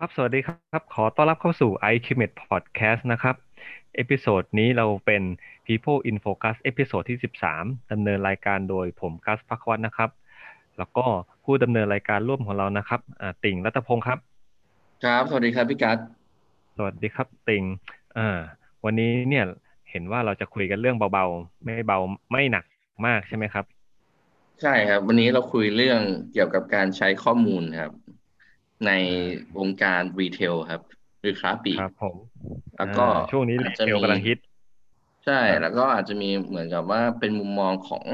ครับ สวัสดีครับ ขอต้อนรับเข้าสู่ IQ Med Podcast นะครับ episode นี้เราเป็น People in Focus episode ที่ 13ดำเนินรายการโดยผมกัสพักวัฒนะครับ แล้วก็ผู้ดำเนินรายการร่วมของเรานะครับอ่าติ่งรัตพงศ์ครับ ครับ สวัสดีครับพี่กัสสวัสดีครับติ่งอ่าวันนี้เนี่ยเห็นว่าเราจะคุยกันเรื่องเบาๆ ไม่เบาไม่หนักมากใช่ไหมครับ ใช่ครับ วันนี้เราคุยเรื่องเกี่ยวกับการใช้ข้อมูลครับ ในวงการ retail ครับหรือค้าปลีกครับผมแล้วก็อ่าช่วงนี้อ่ารีจจะเทลมีกำลังฮิต ใช่ครับแล้วก็อาจจะมีเหมือนกับว่าเป็นมุมมองของ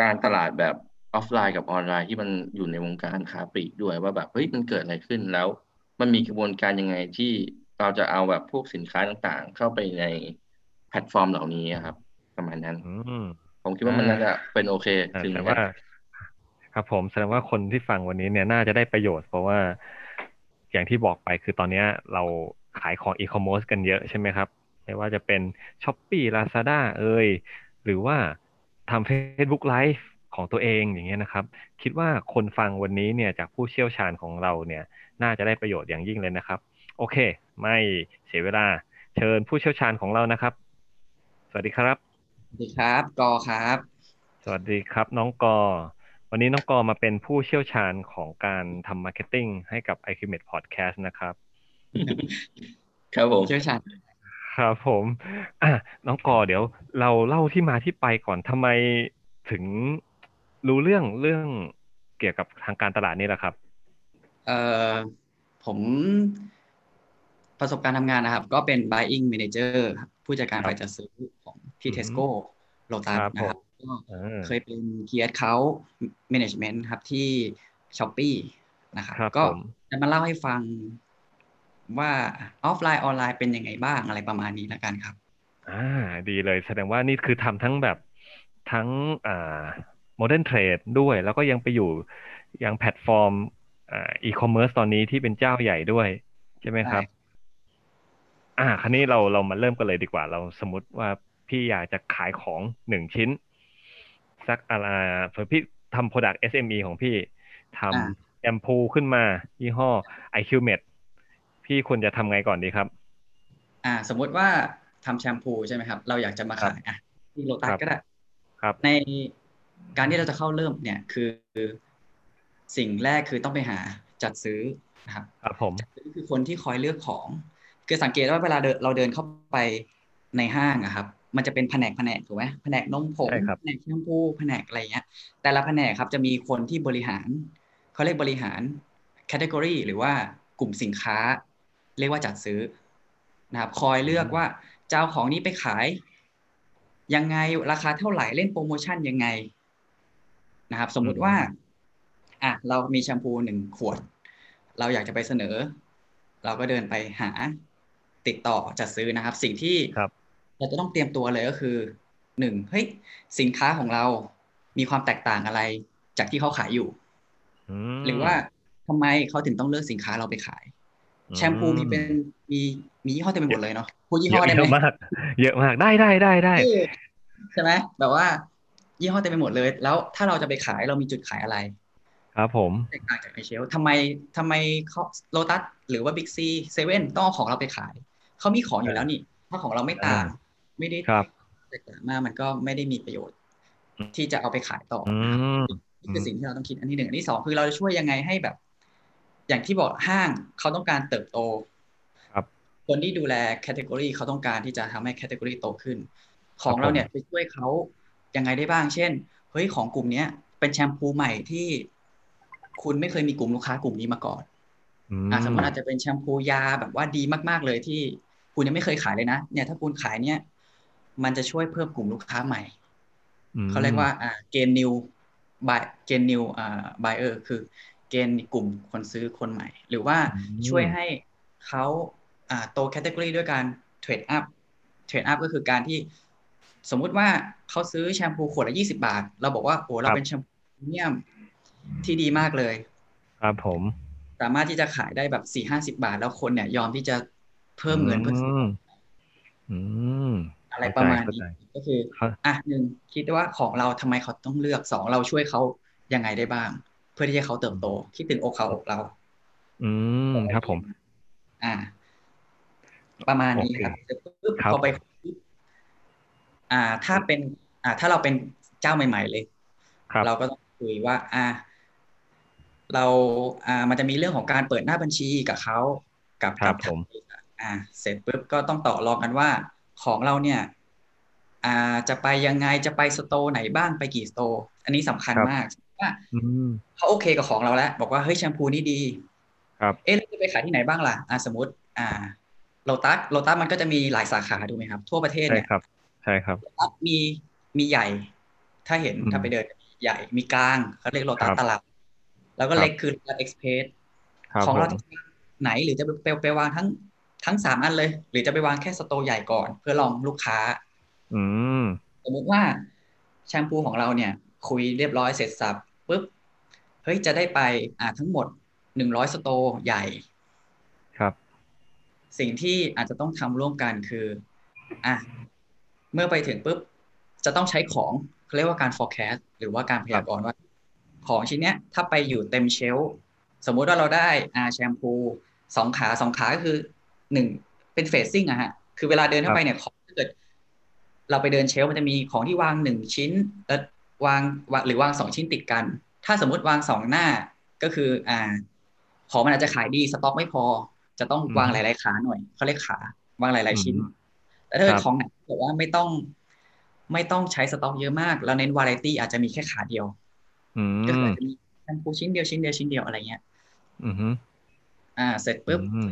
การตลาดแบบออฟไลน์กับออนไลน์ที่มันอยู่ในวงการค้าปลีกด้วยว่าแบบเฮ้ยมันเกิดอะไรขึ้นแล้ว มันมีกระบวนการยังไงที่เราจะเอาแบบพวกสินค้าต่างๆ เข้าไปในแพลตฟอร์มเหล่านี้ครับ ประมาณนั้นอืมผมคิดว่ามันอ่าน่าจะเป็นโอเคอ่าถึงแต่แม้ว่า ครับผมแสดงว่าคนที่ฟังวันนี้เนี่ยน่าจะได้ประโยชน์ เพราะว่าอย่างที่บอกไปคือตอนเนี้ยเราขายของอีคอมเมิร์ซกันเยอะใช่ไหมครับไม่ว่าจะเป็น Shopee Lazada เอ่ยหรือว่าทำ Facebook Live ของตัวเองอย่างเงี้ยนะครับ คิดว่าคนฟังวันนี้เนี่ยจากผู้เชี่ยวชาญของเราเนี่ย น่าจะได้ประโยชน์อย่างยิ่งเลยนะครับ โอเค ไม่เสียเวลา เชิญผู้เชี่ยวชาญของเรานะครับ สวัสดีครับ สวัสดีครับ กอครับ สวัสดีครับ น้องกอ วันนี้น้องกอมาเป็นผู้เชี่ยวชาญของการทำมาร์เก็ตติ้งให้กับ i q m e t Podcast นะครับ ครับผมเชี่ยวชาญครับผมอะน้องกอเดี๋ยวเราเล่าที่มาที่ไปก่อนทำไมถึงรู้เรื่องเรื่องเกี่ยวกับทางการตลาดนี่แหละครับ เอ่อผมประสบการณ์ทำงานนะครับ ก็เป็น buying manager ครับผู้จัดการครับฝ่ายจัดซื้อของที่อืม Tesco Lotus ครับนะครับ ผมก็เออเคยเป็น key account management ครับที่ Shopee นะครับครับก็ผมจะมาเล่าให้ฟังว่าออฟไลน์ออนไลน์เป็นยังไงบ้างอะไรประมาณนี้แล้วกันครับ อ่า ดีเลยแสดงว่านี่คือทำทั้งแบบทั้งอ่าmodern trade ด้วย แล้วก็ยังไปอยู่ยังแพลตฟอร์มอ่าอีคอมเมิร์ซตอนนี้ที่เป็นเจ้าใหญ่ด้วย ใช่ไหมครับใช่อ่า คราวนี้เราเรามาเริ่มกันเลยดีกว่า เราสมมติว่าพี่อยากจะขายของหนึ่งชิ้น สักอะไรเผื่อพี่ทำ Product SME ของพี่อ่าทำแชมพูขึ้นมา ยี่ห้อ IQ Med พี่ควรจะทำไงก่อนดีครับ อ่า สมมุติว่าทำแชมพูใช่ไหมครับ เราอยากจะมาครับขายอะที่โลตัสครับก็ได้ครับ ในการที่เราจะเข้าเริ่มเนี่ยคือสิ่งแรกคือต้องไปหาจัดซื้อนะครับครับผมจัดซื้อคือคนที่คอยเลือกของ คือสังเกตว่าเวลาเดินเราเดินเข้าไปในห้างอะครับ มันจะเป็นแผนกแผนกถูกไหมแผนกนมผงใช่ครับแผนกแชมพูแผนกอะไรเงี้ย แต่ละแผนกครับจะมีคนที่บริหารเขาเรียกบริหารแคตตากรีหรือว่ากลุ่มสินค้า เรียกว่าจัดซื้อนะครับ คอยเลือกว่าเจ้าของนี้ไปขาย ยังไงราคาเท่าไหร่เล่นโปรโมชั่นยังไงนะครับ สมมุติว่าอะเรามีแชมพูหนึ่งขวด เราอยากจะไปเสนอ เราก็เดินไปหาติดต่อจัดซื้อนะครับ สิ่งที่ครับ เราจะต้องเตรียมตัวเลยก็คือหนึ่งเฮ้ยสินค้าของเรามีความแตกต่างอะไร จากที่เขาขายอยู่อืมหรือว่าทำไมเขาถึงต้องเลือกสินค้าเราไปขาย แชมพูมีเป็นมีมียี่ห้อเต็มไปหมดเลยเนาะพูดยี่ห้ออะได้เยไหมอะ เยอะมากเยอะมากได้ได้ได้ได้เออใช่ไหมแบบว่า ยี่ห้อเต็มไปหมดเลย แล้วถ้าเราจะไปขายเรามีจุดขายอะไร ครับผมแตกต่างจากใน shelf ทำไมทำไมเขาโลตัสหรือว่าบิ๊กซีเซเว่นต้องเอาของเราไปขายเขามีของอยู่แล้วนี่ ถ้าของเราไม่ต่าง ไม่ได้ครับแตกต่างมากมันก็ไม่ได้มีประโยชน์ ที่จะเอาไปขายต่อนะครับ อืมนี่คือสิ่งที่เราต้องคิดอันที่หนึ่งอันที่สองคือเราจะช่วยยังไงให้แบบ อย่างที่บอกห้างเขาต้องการเติบโตครับคนที่ดูแล category เขาต้องการที่จะทำให้ category โตขึ้น ของเราเนี่ยไปช่วยเขายังไงได้บ้าง เช่น เฮ้ยของกลุ่มเนี้ย เป็นแชมพูใหม่ที่คุณไม่เคยมีกลุ่มลูกค้ากลุ่มนี้มาก่อนอืมอะสมมติอาจจะเป็นแชมพูยาแบบว่าดีมากๆเลยที่คุณยังไม่เคยขายเลยนะ เนี่ย ถ้าคุณขายเนี่ย มันจะช่วยเพิ่มกลุ่มลูกค้าใหม่ เขาเรียกว่าอ่า gain new buy gain new อ่า buyer คือ gain กลุ่มคนซื้อคนใหม่ หรือว่าช่วยให้เขาอ่าโต category ด้วยการ trade up trade up ก็คือการที่สมมุติว่าเขาซื้อแชมพูขวดละยี่สิบบาท เราบอกว่าโอ้เราเป็นแชมพูพรีเมียมที่ดีมากเลย ครับผม สามารถที่จะขายได้แบบสี่ห้าสิบาท แล้วคนเนี่ยยอมที่จะเพิ่มเงินเพื่อซื้อม อืมอะไรประมาณเข้นี้ใจก็คือเข้าใจอะหนึ่งคิดว่าของเราทำไมเขาต้องเลือกสองเราช่วยเขายังไงได้บ้าง เพื่อที่จะเขาเติบโตคิดถึงอกเขาอกเรา อืมครับผม อ่า ประมาณนี้โอเคครับเสร็จปุ๊บครับพอไปปุ๊บอ่า ถ้าเป็น อ่า ถ้าเราเป็นเจ้าใหม่ ๆ เลยครับเราก็ต้องคุยว่า อ่า เรา อ่า มันจะมีเรื่องของการเปิดหน้าบัญชีกับเขากับครักับผมอ่า เสร็จปุ๊บก็ต้องต่อรองกันว่า ของเราเนี่ยอ่าจะไปยังไงจะไป store ไหนบ้างไปกี่ store อันนี้สำคัญครับมากว่าอืมเขาโอเคกับของเราแล้ว บอกว่าเฮ้ยแชมพูนี่ดี ครับ เอ๊ะแล้วจะไปขายที่ไหนบ้างล่ะอ่าสมมติ อ่าโลตัสโลตัสมันก็จะมีหลายสาขาถูกไหมครับ ทั่วประเทศใช่เนี่ยครับ ใช่ครับโลตัสมีมีใหญ่ ถ้าเห็นอืมถ้าไปเดินใหญ่มีกลางเขาเรียกโลตัสครับตลาดแล้วก็ครับเล็กคือโลตัสเอ็กซ์เพรสครับของผเรามจะไหนหรือจะไปไปวางทั้ง ทั้งสามอันเลย หรือจะไปวางแค่สโตร์ใหญ่ก่อน เพื่อลองลูกค้า อืมสมมุติว่าแชมพูของเราเนี่ย คุยเรียบร้อยเสร็จสับปุ๊บเฮ้ยจะได้ไปอ่าทั้งหมดหนึ่งร้อยสโตร์ใหญ่ ครับ สิ่งที่อาจจะต้องทำร่วมกันคืออะเมื่อไปถึงปุ๊บจะต้องใช้ของเขาเรียกว่าการ forecast หรือว่าการพยากรณ์ว่า ของชิ้นเนี้ย ถ้าไปอยู่เต็มเชลฟ์สมมุติว่าเราได้อ่าแชมพูสองขาสองขาก็คือ หนึ่งเป็นเฟสซิ่งอะฮะ คือเวลาเดินเข้าไปเนี่ยของถ้าเกิด เราไปเดินเชลฟ์มันจะมีของที่วางหนึ่งชิ้นเออวางวางหรือวางสองชิ้นติดกัน ถ้าสมมุติวางสองหน้าก็คือ อ่า ของมันอาจจะขายดีสต็อกไม่พอ จะต้องวางหลาย ๆ ขาหน่อยเขาเรียกขาวางหลาย ๆ ชิ้นอืมแต่ถ้าเกิคดรับของไหนบอกว่าไม่ต้อง ไม่ต้องใช้สต็อกเยอะมาก แล้วเน้นวาไรตี้อาจจะมีแค่ขาเดียวอืก็คือมอาจจะมีแชมพูชิ้นเดียวชิ้นเดียวชิ้นเดียวอะไรเงี้ย อืมฮึอ่า เสร็จปุ๊บอืม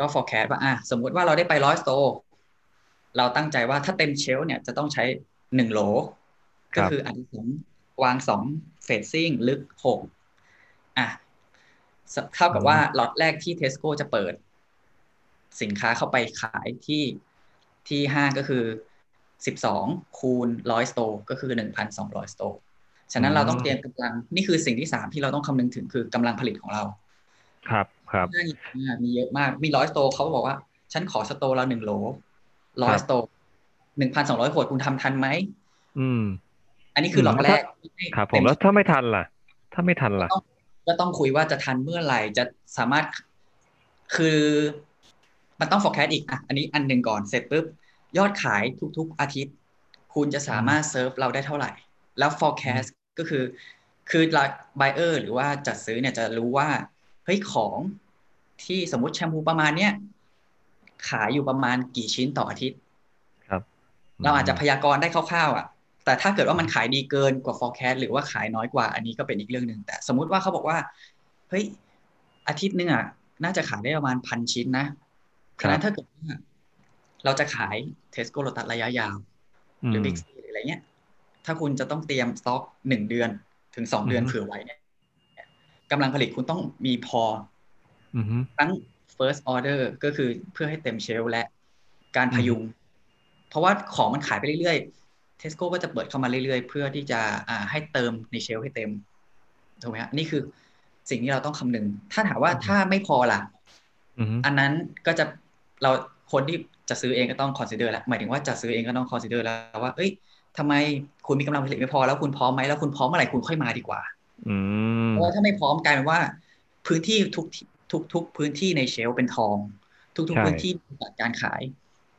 ก็ forecast ว่าอะสมมุติว่าเราได้ไปร้อยสโตร์เราตั้งใจว่าถ้าเต็มเชลฟ์เนี่ยจะต้องใช้หนึ่งโหล ก็คืออันที่สองวางสองเฟสซิ่งลึกหกอะเท่ากับว่าล็อตแรกที่เทสโก้จะเปิด สินค้าเข้าไปขายที่ที่ห้างก็คือสิบสองคูณร้อย store ก็คือหนึ่งพันสองร้อย store ฉะนั้นเราต้องเตรียมกำลังนี่คือสิ่งที่สามที่เราต้องคำนึงถึงคือกำลังผลิตของเรา ครับ ครับห้างอะมีเยอะมากมีร้อย store เขาบอกว่า ฉันขอ store ละหนึ่งโหลร้อย store หนึ่งพันสองร้อยขวดคุณทำทันไหมอืม อันนี้คือหลอกแรกครับผมแล้วถ้าไม่ทันล่ะ ถ้าไม่ทันล่ะก็ต้องคุยว่าจะทันเมื่อไหร่จะสามารถ คือมันต้อง forecast อีกอะอันนี้อันหนึ่งก่อนเสร็จปุ๊บ ยอดขายทุก ๆ อาทิตย์ คุณจะสามารถเซิร์ฟเราได้เท่าไหร่ แล้ว forecast ก็คือ คือเรา buyer หรือว่าจัดซื้อเนี่ยจะรู้ว่า เฮ้ยของที่สมมติแชมพูประมาณเนี้ยขายอยู่ประมาณกี่ชิ้นต่ออาทิตย์ ครับ เราอาจจะพยากรณ์ได้คร่าวๆอะ แต่ถ้าเกิดว่ามันขายดีเกินกว่า forecast หรือว่าขายน้อยกว่า อันนี้ก็เป็นอีกเรื่องหนึ่งแต่ สมมุติว่าเขาบอกว่า เฮ้ย อาทิตย์หนึงอะ น่าจะขายได้ประมาณพันชิ้นนะครัฉะบนั้นถ้าเกิดว่าเราจะขายเทสโก้โ t ตัสระยะยาว หรือมบิ๊กซีหรืออะไรเงี้ย ถ้าคุณจะต้องเตรียมสต็อกหนึ่งเดือนถึงสองเดือนอือฮึเผื่อไว้เนี่ย กำลังผลิตคุณต้องมีพออืมฮึทั้ง first order ก็คือเพื่อให้เต็มเชลฟ์และการพยุง เพราะว่าของมันขายไปเรื่อยๆเทสโก้ก็จะเปิดเข้ามาเรื่อยๆ เพื่อที่จะอ่าให้เติมในเชลฟ์ให้เต็มถูกไหมฮะนี่คือสิ่งที่เราต้องคำนึง ถ้าถามว่าถ้าไม่พอล่ะอืมฮึอันนั้นก็จะเราคนที่จะซื้อเองก็ต้อง consider แล้วหมายถึงว่าจะซื้อเองก็ต้อง consider แล้วว่า เอ้ยทำไมคุณมีกำลังผลิตไม่พอแล้วคุณพร้อมไหมแล้วคุณพร้อมเมื่อไหร่คุณค่อยมาดีกว่าอืม เพราะว่าถ้าไม่พร้อมกลายเป็นว่า พื้นที่ทุกทุกทุกพื้นที่ในเชลฟ์เป็นทอง ทุกทุกใช่พื้นที่จัดการขาย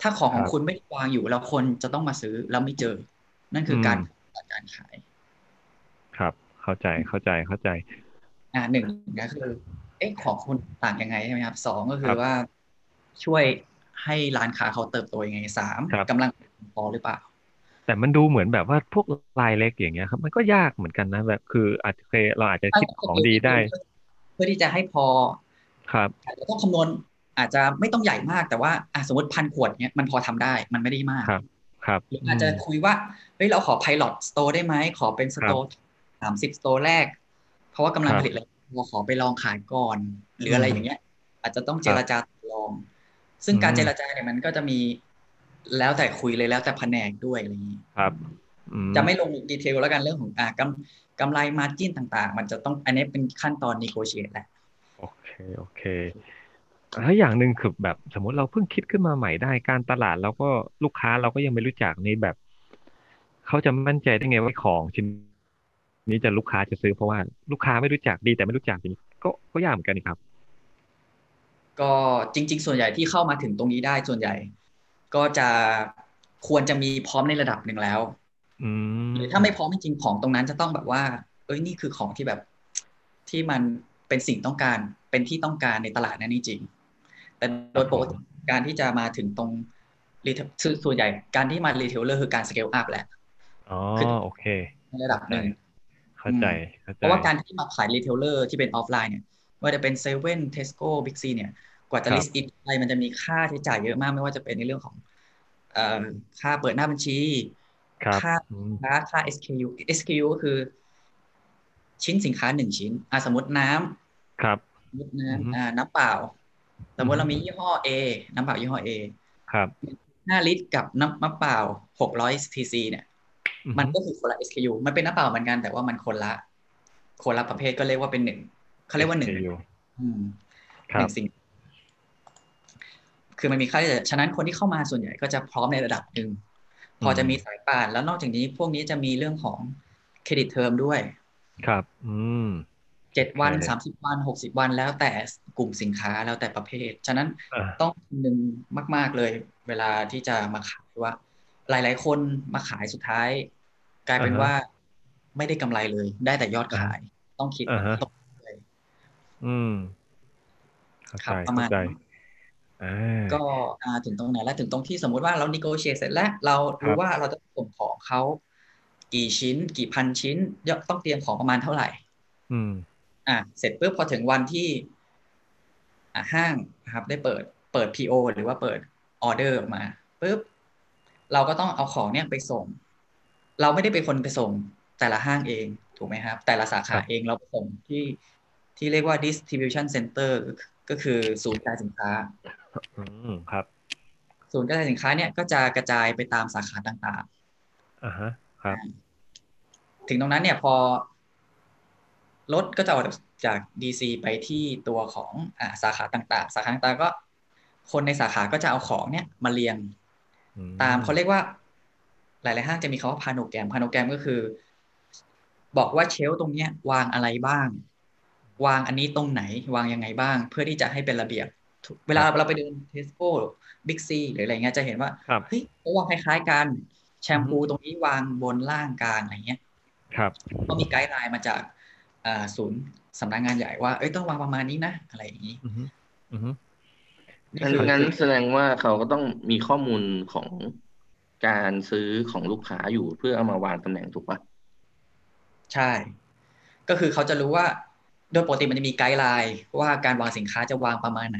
ถ้าของของครับคุณไม่ได้วางอยู่แล้วคนจะต้องมาซื้อแล้วไม่เจอ นั่นคือการจัดการขาย ครับ เข้าใจเข้าใจเข้าใจ อ่าหนึ่งก็คือ เอ๊ะของคุณต่างยังไงใช่ไหมครับสองก็คืครัอบว่าช่วยให้ร้านค้าเขาเติบโตยังไงสามครับกำลังพอหรือเปล่า แต่มันดูเหมือนแบบว่าพวกรายเล็กอย่างเงี้ยครับ มันก็ยากเหมือนกันนะแบบ คืออาจจะเคยเราอาจจะคิดของดีได้ เพื่อที่จะให้พอ ครับอาจจะต้องคำนวณอาจจะไม่ต้องใหญ่มากแต่ว่าอะสมมติพันขวดเนี้ยมันพอทำได้ มันไม่ได้มากครับ ครับหรืออาจจะคุยว่าเฮ้ยเราขอ pilot store ได้ไหมขอเป็นสโตร์สามสิบสโตร์แรก เพราะว่ากำลังครับผลิตอะไรเราขอไปลองขายก่อน หรืออะไรอย่างเงี้ย อาจจะต้องเจรจาต่อรอง ซึ่งการอืมเจรจาเนี่ยมันก็จะมี แล้วแต่คุยเลยแล้วแต่แผนกด้วยอะไรอย่างนี้ครับอืมจะไม่ลงดีเทลแล้วกันเรื่องของอ่ากำกำไรมาจิ้นต่าง ๆ มันจะต้องอันนี้เป็นขั้นตอน negotiate แหละโอเคโอเคแล้วอย่างหนึ่งคือแบบสมมติเราเพิ่งคิดขึ้นมาใหม่ได้การตลาดเราก็ลูกค้าเราก็ยังไม่รู้จักนี่แบบ เขาจะมั่นใจได้ไงว่าของชิ้นนี้จะลูกค้าจะซื้อเพราะว่าลูกค้าไม่รู้จักดีแต่ไม่รู้จักอย่างนี้ก็ก็ยากเหมือนกันนี่ครับ ก็จริง ๆ ส่วนใหญ่ที่เข้ามาถึงตรงนี้ได้ส่วนใหญ่ ก็จะควรจะมีพร้อมในระดับหนึ่งแล้วอืมหรือถ้าไม่พร้อมจริงๆของตรงนั้นจะต้องแบบว่า เอ้ยนี่คือของที่แบบที่มันเป็นสิ่งต้องการเป็นที่ต้องการในตลาดนั้นจริงๆแต่โดยปกติการที่จะมาถึงตรงนี้ส่วนใหญ่การที่มา retailer คือการ scale up แหละอ๋อโอเคในระดับหนึ่งเข้าใจเข้าใจเพราะว่าการที่มาขาย retailer ที่เป็นออฟไลน์เนี่ยไม่ว่าจะเป็นเซเว่นเทสโก้บิ๊กซีเนี่ย กว่าจะ list in อะไรมันจะมีค่าใช้จ่ายเยอะมากไม่ว่าจะเป็นในเรื่องของเอ่อค่าเปิดหน้าบัญชีครับค่าอืมค่าค่า SKU SKU ก็คือ ชิ้นสินค้าหนึ่งชิ้นอะสมมติน้ำครับสมมติอือฮึน้ำอ่าน้ำเปล่า สมมติอฮึเรามียี่ห้อ A น้ำเปล่ายี่ห้อ A ครับห้าลิตรกับน้ำมะเปล่าหกร้อยซีซีเนี่ยอือฮึมันก็คือคนละ SKU มันเป็นน้ำเปล่าเหมือนกันแต่ว่ามันคนละ คนละประเภทก็เรียกว่าเป็นหนึ่งเขาเรียกว่าหนึ่ง SKU อืมครัหบนึ่งสิ่ง คือมันมีค่าใช้จ่ายฉะนั้นคนที่เข้ามาส่วนใหญ่ก็จะพร้อมในระดับหนึ่งพอจะมีสายป่านแล้วนอกจากนี้พวกนี้จะมีเรื่องของ credit term ด้วย ครับ อืมเจ็ดวันโอเคสามสิบวันหกสิบวันแล้วแต่กลุ่มสินค้าแล้วแต่ประเภท ฉะนั้นอ่าต้องคำนึงมาก ๆเลย เวลาที่จะมาขายว่า หลาย ๆ คนมาขายสุดท้าย กลายเป็นอ่าฮะว่าไม่ได้กำไรเลย ได้แต่ยอดขาย ต้องคิดอ่าฮะตรงเลยอืมเข้าครัใจบประมาณเข้าใจอ่า ก็อ่าถึงตรงไหนแล้วถึงตรงที่สมมุติว่าเรา negotiate เสร็จแล้วเราครู้รับว่าเราจะส่งของเขากี่ชิ้น กี่พันชิ้นยต้องเตรียมของประมาณเท่าไหร่ อืม อะเสร็จปุ๊บพอถึงวันที่ อะห้างนะครับ ได้เปิดเปิด PO หรือว่าเปิดออเดอร์ออกมาปุ๊บเราก็ต้องเอาของเนี่ยไปส่ง เราไม่ได้เป็นคนไปส่งแต่ละห้างเองถูกไหมครับ แต่ละสาขาครับเองเราไปส่งที่ที่เรียกว่า distribution center ก็คือศูนย์กระจายสินค้า อืมครับ ศูนย์กระจายสินค้าเนี่ยก็จะกระจายไปตามสาขาต่างอ่าฮะครับๆถึงตรงนั้นเนี่ยพอรถก็จะออกจาก DC ไปที่ตัวของอ่าสาขาต่างๆ สาขาต่างๆก็ คนในสาขาก็จะเอาของเนี่ยมาเรียงอืมตามเขาเรียกว่า หลายๆห้างจะมีคำว่าพาโนแกรมพาโนแกรมก็คือ บอกว่าเชลฟ์ตรงเนี้ยวางอะไรบ้าง วางอันนี้ตรงไหน วางยังไงบ้าง เพื่อที่จะให้เป็นระเบียบทุก เวลาเราไปเดินเทสโก้บิ๊กซีหรืออะไรเงี้ยจะเห็นว่าครับเฮ้ยเขาวางคล้ายๆกันแชมพูตรงนี้วางบนล่างกลางอะไรเงี้ย ครับก็มี guideline มาจากอ่าศูนย์สำนักงานใหญ่ว่าเอ้ยต้องวางประมาณนี้นะอะไรอย่างนี้อือฮึอือฮึนี่งั้นคืองั้นแสดงว่าเขาก็ต้องมีข้อมูลของการซื้อของลูกค้าอยู่เพื่อเอามาวางตำแหน่งถูกปะใช่ ก็คือเขาจะรู้ว่า โดยปกติมันจะมี guideline ว่าการวางสินค้าจะวางประมาณไหน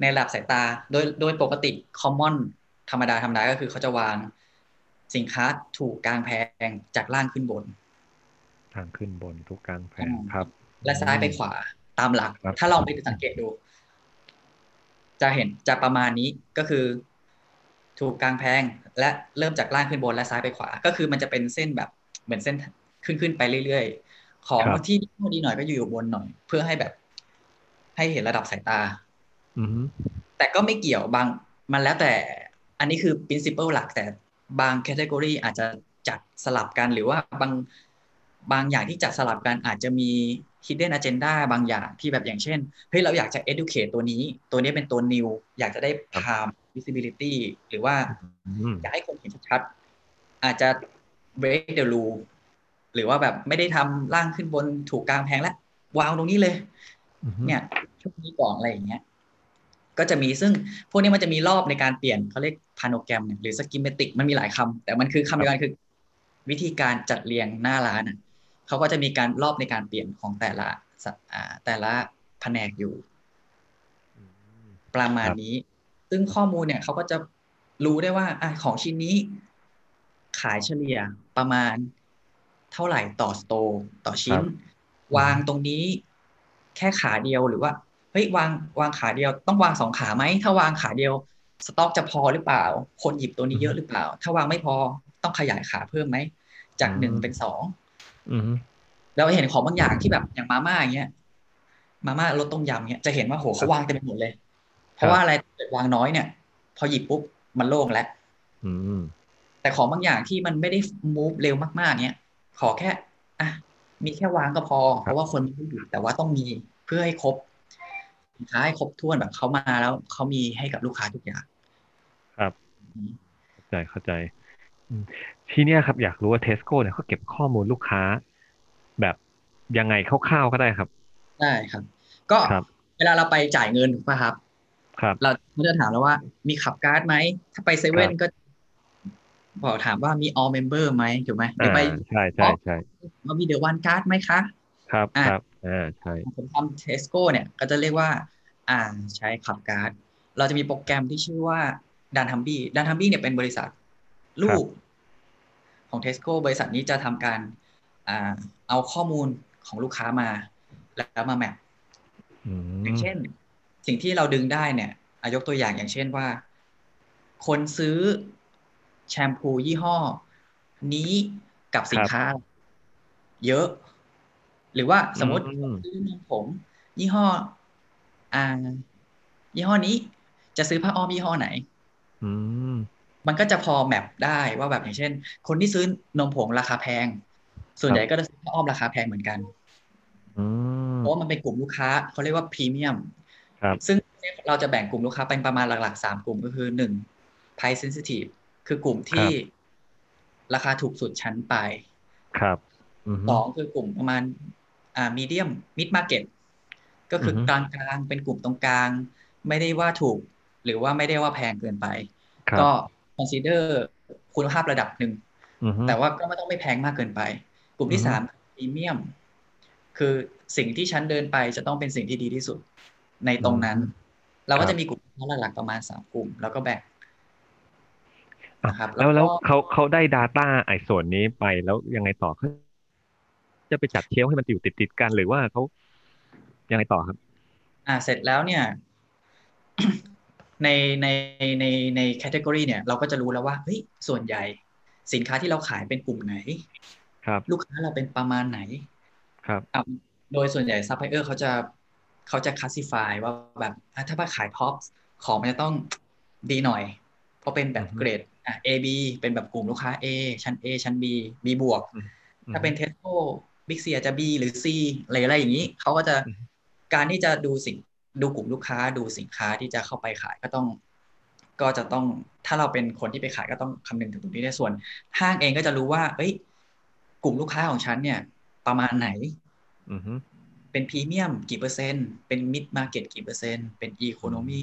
ในระดับสายตาโดยโดยปกติคอมมอนธรรมดาธรรมดาก็คือเขาจะวางสินค้าถูกกลางแพงจากล่างขึ้นบนทางขึ้นบนทุกกลางแผอืงมครับ และซ้ายไปขวาตามหลักครับถ้าลองไปสังเกตดู จะเห็นจะประมาณนี้ก็คือ ถูกกลางแพงและเริ่มจากล่างขึ้นบนและซ้ายไปขวา ก็คือมันจะเป็นเส้นแบบเหมือนเส้นขึ้นขึ้นไปเรื่อยๆ ของครับที่ดีหน่อยก็อยู่อยู่บนหน่อย เพื่อให้แบบให้เห็นระดับสายตาอือฮึ แต่ก็ไม่เกี่ยวบางมันแล้วแต่อันนี้คือ principle หลักแต่บาง category อาจจะจัดสลับกันหรือว่าบางบางอย่างที่จัดสลับกันอาจจะมี hidden agenda บางอย่างที่แบบอย่างเช่นเฮ้ยเราอยากจะ educate ตัวนี้ ตัวนี้เป็นตัว new อยากจะได้ prime visibility หรือว่าอืมอยากให้คนเห็นชัดๆอาจจะ break the rule หรือว่าแบบไม่ได้ทำล่างขึ้นบนถูกกลางแพงแล้ววางตรงนี้เลยอือฮึเนี่ยช่วงนี้ก่อนอะไรอย่างเงี้ย ก็จะมีซึ่งพวกนี้มันจะมีรอบในการเปลี่ยนเขาเรียก planogram เนี่ยหรือ schematic มันมีหลายคำแต่มันคือคำเดียวกันคือ วิธีการจัดเรียงหน้าร้านน่ะเขาก็จะมีการรอบในการเปลี่ยนของแต่ละสะอ่าแต่ละแผนกอยู่อืมประมาณครับนี้ ซึ่งข้อมูลเนี่ยเขาก็จะรู้ได้ว่าอะของชิ้นนี้ ขายเฉลี่ยประมาณเท่าไหร่ต่อสโตร์ต่อชิ้น วางตรงนี้แค่ขาเดียวหรือว่าเฮ้ยวางวางขาเดียวต้องวางสองขาไหมถ้าวางขาเดียว สต็อกจะพอหรือเปล่า คนหยิบตัวนี้เยอะหรือเปล่า ถ้าวางไม่พอต้องขยายขาเพิ่มไหมจากหนึ่งเป็นสองอือฮึเราเห็นของบางอย่างที่แบบอย่างมาม่าอย่างเงี้ยมาม่ารสต้มยำเงี้ยจะเห็นว่าโหเขาวางเต็มไปหมดเลย เพราะว่าอะไรเกิดวางน้อยเนี่ย พอหยิบปุ๊บมันโล่งแล้วอืมแต่ของบางอย่างที่มันไม่ได้ move เร็วมากๆเนี่ยขอแค่อะมีแค่วางก็พอ เพราะว่าคนไม่ได้หยุดแต่ว่าต้องมีเพื่อให้ครบ สินค้าให้ครบถ้วนแบบเขามาแล้วเขามีให้กับลูกค้าทุกอย่าง ครับ เข้าใจเข้าใจอืมทีเนี้ยครับอยากรู้ว่าเทสโก้เนี่ยเขาเก็บข้อมูลลูกค้า แบบยังไงคร่าวๆก็ได้ครับ ได้ครับ ก็ครับเวลาเราไปจ่ายเงินถูกป่ะครับ ครับ เราเขาจะถามเราว่ามี Clubcard ไหม ถ้าไปเซเว่นครับก็บอกถามว่ามี all member ไหมถูกไหมหรืออ่าไปใช่ใช่ใช่ว่ามี The 1 Card ไหมคะ ครับอะครับ อ่าใช่ผมทำเทสโก้เนี่ยก็จะเรียกว่า อ่าใช้ Clubcard เราจะมีโปรแกรมที่ชื่อว่า dunnhumby dunnhumby เนี่ยเป็นบริษัทลูกของเทสโก้บริษัทนี้จะทำการอ่าเอาข้อมูลของลูกค้ามา แล้วมาแมปอืมอย่างเช่น สิ่งที่เราดึงได้เนี่ยอายกตัวอย่างอย่างเช่นว่า คนซื้อแชมพูยี่ห้อ นี้กับสินค้า เยอะ หรือว่าสมมติอืมซื้อนมผม ยี่ห้อ อ่า ยี่ห้อนี้ จะซื้อผ้าอ้อมยี่ห้อไหน อืมมันก็จะพอแมปได้ว่าแบบอย่างเช่น คนที่ซื้อนมผงราคาแพง ส่วนใหญ่ก็จะซื้อผ้าอ้อมราคาแพงเหมือนกันอืมเพราะว่ามันเป็นกลุ่มลูกค้าเขาเรียกว่าพรีเมียมครับซึ่งเราจะแบ่งกลุ่มลูกค้าเป็นประมาณหลักๆสามกลุ่มก็คือหนึ่ง price sensitive คือกลุ่มที่ราคาถูกสุดชั้นไป ครับอืมสองคือกลุ่มประมาณ อ่า medium mid market ก็คืออฮึกลางๆเป็นกลุ่มตรงกลาง ไม่ได้ว่าถูก หรือว่าไม่ได้ว่าแพงเกินไปครับก็ consider คุณภาพระดับหนึ่งอืมแต่ว่าก็ไม่ต้องไม่แพงมากเกินไป กลุ่มที่อือฮึสามพรีเมียม คือสิ่งที่ฉันเดินไปจะต้องเป็นสิ่งที่ดีที่สุด ในตรงนั้น เราก็จะมีกลุ่มลูกค้าหลักๆประมาณสามกลุ่ม แล้วก็แบ่งอะนะครับแล้วแล้แล้ววก็เขาเขาได้ Data ไอ้ส่วนนี้ไปแล้วยังไงต่อเขา จะไปจัด shelf ให้มันอยู่ติดติดๆกันหรือว่าเขายังไงต่อครับ อ่าเสร็จแล้วเนี่ย ในในในใน category เนี่ย เราก็จะรู้แล้วว่าเฮ้ยส่วนใหญ่ สินค้าที่เราขายเป็นกลุ่มไหน ครับ ลูกค้าเราเป็นประมาณไหน ครับอะโดยส่วนใหญ่ซัพพลายเออร์เขาจะเขาจะ classify ว่าแบบอะถ้ามาขายพ็อปของมันจะต้องดีหน่อย เพราะเป็นแบบอือฮึเกรดอะ A B เป็นแบบกลุ่มลูกค้า A ชั้น A ชั้น B B บวกอืมถ้าเป็นเทสโก้ บิ๊กซีอาจจะ B หรือ C อะไรอะไรอย่างนี้เขาก็จะอืมการที่จะดูสิ่งดูกลุ่มลูกค้าดูสินค้าที่จะเข้าไปขายก็ต้อง ก็จะต้องถ้าเราเป็นคนที่ไปขายก็ต้องคำนึงถึงตรงนี้ด้วยส่วน ห้างเองก็จะรู้ว่า เอ้ย กลุ่มลูกค้าของฉันเนี่ย ประมาณไหนอืมฮึเป็นพรีเมียมกี่เปอร์เซ็นต์เป็น mid market กี่เปอร์เซ็นต์เป็น economy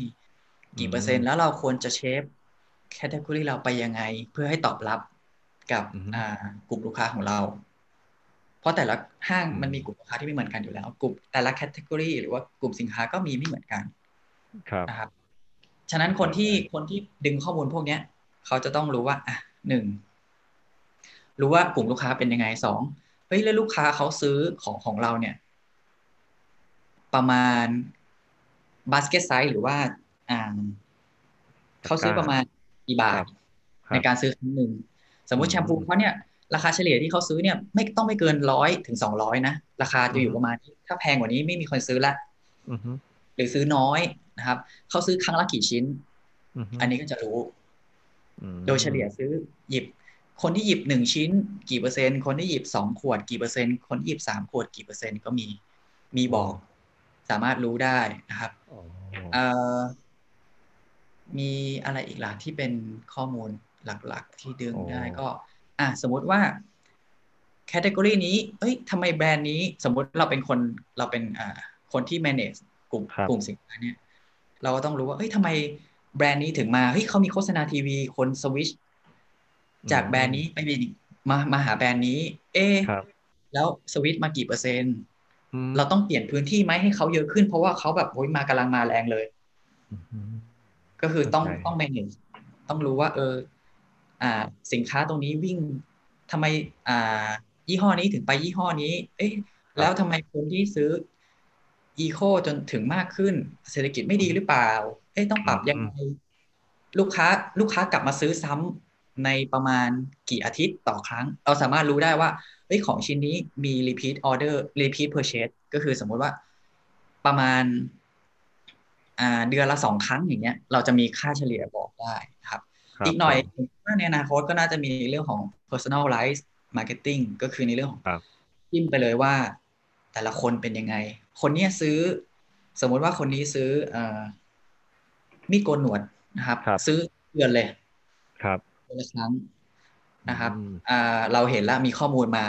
กี่เปอร์เซ็นต์แล้วเราควรจะเชฟแคตตากรีเราไปยังไง เพื่อให้ตอบรับกับอ่ากลุ่มลูกค้าของเรา เพราะแต่ละห้างมันมีกลุ่มลูกค้าที่ไม่เหมือนกันอยู่แล้ว กลุ่มแต่ละแคตตากรีหรือว่ากลุ่มสินค้าก็มีไม่เหมือนกันครับนะครับ ฉะนั้นคนที่คนที่ดึงข้อมูลพวกเนี้ย เขาจะต้องรู้ว่าอะหนึ่งรู้ว่ากลุ่มลูกค้าเป็นยังไงสองเฮ้ยแล้วลูกค้าเขาซื้อของของเราเนี่ย ประมาณ basket size หรือว่าอ่าเขาซื้อประมาณกี่บาครับครับในการซื้อครั้งหนึ่งสมมติอืมแชมพูเขาเนี่ย ราคาเฉลี่ยที่เขาซื้อเนี่ยไม่ต้องไม่เกินร้อยถึงสองร้อยนะราคาจะอยู่อืมประมาณนี้ถ้าแพงกว่านี้ไม่มีคนซื้อละอืมฮึหรือซื้อน้อยนะครับเขาซื้อครั้งละกี่ชิ้นอืมฮึอันนี้ก็จะรู้อืมโดยเฉลี่ยซื้อหยิบ คนที่หยิบหนึ่งชิ้น กี่เปอร์เซ็นต์คนที่หยิบสองขวดกี่เปอร์เซ็นต์คนที่หยิบสามขวดกี่เปอร์เซ็นต์ก็มีมีบอกสามารถรู้ได้นะครับอ๋อเอ่อมีอะไรอีกล่ะที่เป็นข้อมูลหลักๆ ที่ดึงได้ก็ อะสมมติว่าแคตตากรีนี้ เอ้ยทำไมแบรนด์นี้ สมมติเราเป็นคนเราเป็นอ่าคนที่ manage กลุ่มครับกลุ่มสินค้าเนี่ย เราก็ต้องรู้ว่าเอ้ยทำไมแบรนด์นี้ถึงมาเฮ้ยเขามีโฆษณาทีวีคนสวิชจากแบรนด์นี้ไปเป็นมามาหาแบรนด์นี้ เอ๊ะครับแล้วสวิชมากี่เปอร์เซ็นต์อืมเราต้องเปลี่ยนพื้นที่ไหมให้เขาเยอะขึ้น เพราะว่าเขาแบบโอ้ยมากำลังมาแรงเลยอืมฮึก็คือต้องเข้าใจต้อง manage ต้องรู้ว่า เอออ่า สินค้าตรงนี้วิ่งทำไมอ่ายี่ห้อนี้ถึงไปยี่ห้อนี้ เอ๊ะแล้วทำไมคนที่ซื้ออีโคจนถึงมากขึ้น เศรษฐกิจไม่ดีหรือเปล่า เอ๊ะต้องปรับยังไงลูกค้าลูกค้ากลับมาซื้อซ้ำในประมาณกี่อาทิตย์ต่อครั้ง เราสามารถรู้ได้ว่าเฮ้ยของชิ้นนี้มี repeat order repeat purchase ก็คือสมมุติว่าประมาณอ่าเดือนละสองครั้งอย่างเงี้ย เราจะมีค่าเฉลี่ยบอกได้นะครับครับ อีกหน่อยครับผมว่าในอนาคตก็น่าจะมีเรื่องของ personalized marketing ก็คือในเรื่องของครับจิ้มไปเลยว่า แต่ละคนเป็นยังไง คนเนี้ยซื้อ สมมุติว่าคนนี้ซื้อเอ่อมีดโกนหนวดนะครับครับ ซื้อเดือนเลยครับเดือนละครั้งนะครับอืมอ่าเราเห็นแล้วมีข้อมูลมา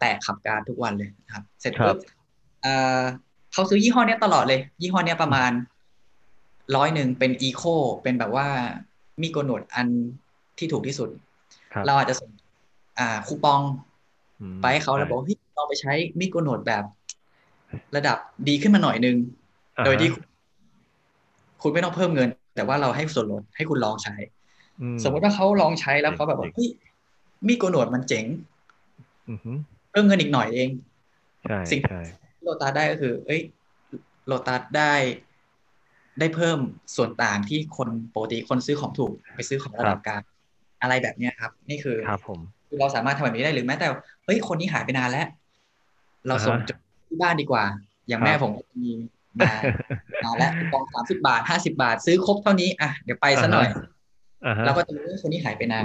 แตกขับการทุกวันเลยนะครับ เสร็จครับปุ๊บอ่าเขาซื้อยี่ห้อเนี้ยตลอดเลย ยี่ห้อเนี้ยประมาณร้อยหนึ่งเป็นอีโคเป็นแบบว่า มีดโกนหนวดอันที่ถูกที่สุดครับเราอาจจะส่งอ่าคูปองอืมไปให้เขาแล้วใช่บอกเฮ้ยลองไปใช้มีดโกนหนวดแบบ ระดับดีขึ้นมาหน่อยนึงอ่าฮะโดยที่คุณคุณไม่ต้องเพิ่มเงิน แต่ว่าเราให้ส่วนลดให้คุณลองใช้อืสมมติว่าเขาลองใช้แล้วเขาแบบว่าจริงเฮ้ยมีดโกนหนวดมันเจ๋งอือฮึเพิ่มเงินอีกหน่อยเองใช่สิ่งใช่ที่โลตัสได้ก็คือ เอ้ยโลตัสได้ ได้เพิ่มส่วนต่างที่คนปกติคนซื้อของถูกไปซื้อของระดับกลางอะไรแบบเนี้ยครับ นี่คือครับผมคือเราสามารถทำแบบนี้ได้หรือแม้แต่เฮ้ยคนนี้หายไปนานแล้ว เราส่งอ่าฮะจดที่บ้านดีกว่า อย่างครับแม่ผมก็มีมานานแล้วคูปองสามสิบาทห้าสิบาท ซื้อครบเท่านี้อะเดี๋ยวไปซะหน่อยอ่าฮะเราก็จะรู้ว่าคนนี้หายไปนาน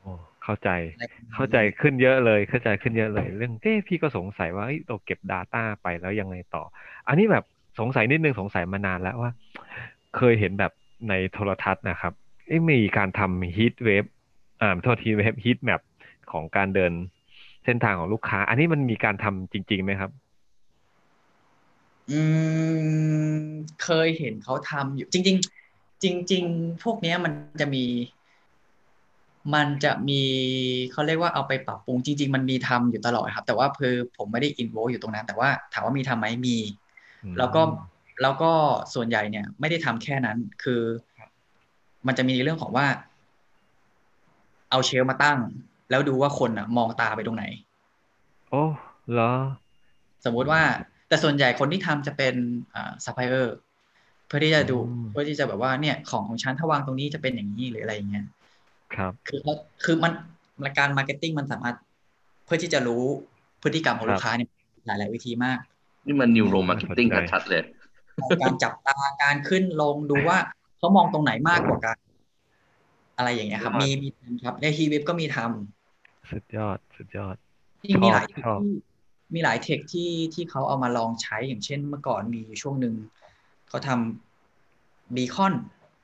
โอ้เข้าใจอะไรประมณนี้เข้าใจขึ้นเยอะเลยเข้าใจขึ้นเยอะเลย เรื่องเอ๊ะพี่ก็สงสัยว่าเฮ้ยเราเก็บ Data ไปแล้วยังไงต่อ อันนี้แบบ สงสัยนิดนึงสงสัยมานานแล้วว่า เคยเห็นแบบในโทรทัศน์นะครับมีการทำ heat wave อ่าโทษที wave heat map ของการเดินเส้นทางของลูกค้า อันนี้มันมีการทำจริงๆไหมครับ อืม เคยเห็นเขาทำอยู่ จริง ๆ จริง ๆ พวกนี้มันจะมี มันจะมีเขาเรียกว่าเอาไปปรับปรุงจริง ๆ มันมีทำอยู่ตลอดครับ แต่ว่าคือผมไม่ได้อินโวอยู่ตรงนั้น แต่ว่าถามว่ามีทำไหมมี แล้วก็แล้วก็ส่วนใหญ่เนี่ย ไม่ได้ทำแค่นั้น คือ มันจะมีเรื่องของว่า เอา shelf มาตั้ง แล้วดูว่าคนอะ มองตาไปตรงไหน โอ้เหรอ สมมุติว่า แต่ส่วนใหญ่คนที่ทำจะเป็นอ่าซัพพลายเออร์เพื่อที่จะดูอืมเพื่อที่จะแบบว่าเนี่ย ของของฉันถ้าวางตรงนี้จะเป็นอย่างนี้หรืออะไรอย่างเงี้ยครับ คือเขาคือมันการ marketing มันสามารถ เพื่อที่จะรู้พฤติกรรมของครับลูกค้าเนี่ยหลายๆวิธีมาก นี่มัน neuromarketing เข้าใจชัดๆเลย การจับตาการขึ้นลงดูว่าเขามองตรงไหนมากกว่ากัน อะไรอย่างเงี้ยครับ มีมีทำครับในฮีเว็บก็มีทำสุดยอดสุดยอดจริงๆมีหลายชอบที่มีหลาย tech ที่ที่เขาเอามาลองใช้อย่างเช่นเมื่อก่อนมีอยู่ช่วงหนึ่งเขาทำ beacon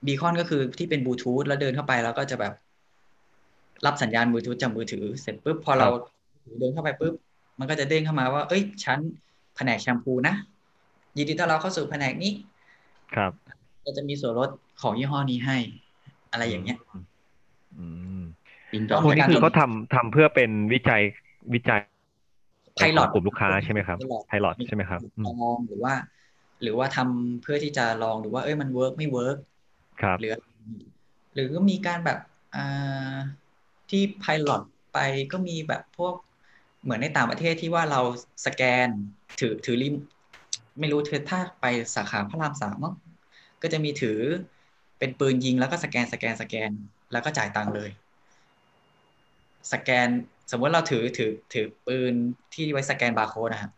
beacon ก็คือที่เป็นบลูทูธแล้วเดินเข้าไปแล้วก็จะแบบ รับสัญญาณบลูทูธจากมือถือ เสร็จปุ๊บพอเราเดินเข้าไปปุ๊บมันก็จะเด้งเข้ามาว่า เอ้ย ฉัน แผนกแชมพูนะยินดีต้อนรับเข้าสู่แผนกนี้ ครับก็จะมีส่วนลดของยี่ห้อนี้ให้ อะไรอย่างเงี้ยอืมอินดต้อองพวกมีนี้การคือเขาทำทำเพื่อเป็นวิจัยวิจัย Pilot ของกลุ่มลูกค้าใช่ไหมครับ Pilot pilot ใช่ไหมครับอืลมองหรือว่า หรือว่าทำเพื่อที่จะลองดูว่า เอ้ยมัน work ไม่ workครับหรือหรือก็มีการแบบอ่าที่พายลอตไปก็มีแบบพวกเหมือนในต่างประเทศที่ว่าเราสแกน ถือถือริมไม่รู้เธอถ้าไปสาขาพระรามสามมั้งก็จะมีถือเป็นปืนยิงแล้วก็สแกนสแกนสแกน แล้วก็จ่ายตังค์เลย สแกน สมมติเราถือถือถือปืนที่ไว้สแกนบาร์โค้ดนะครับ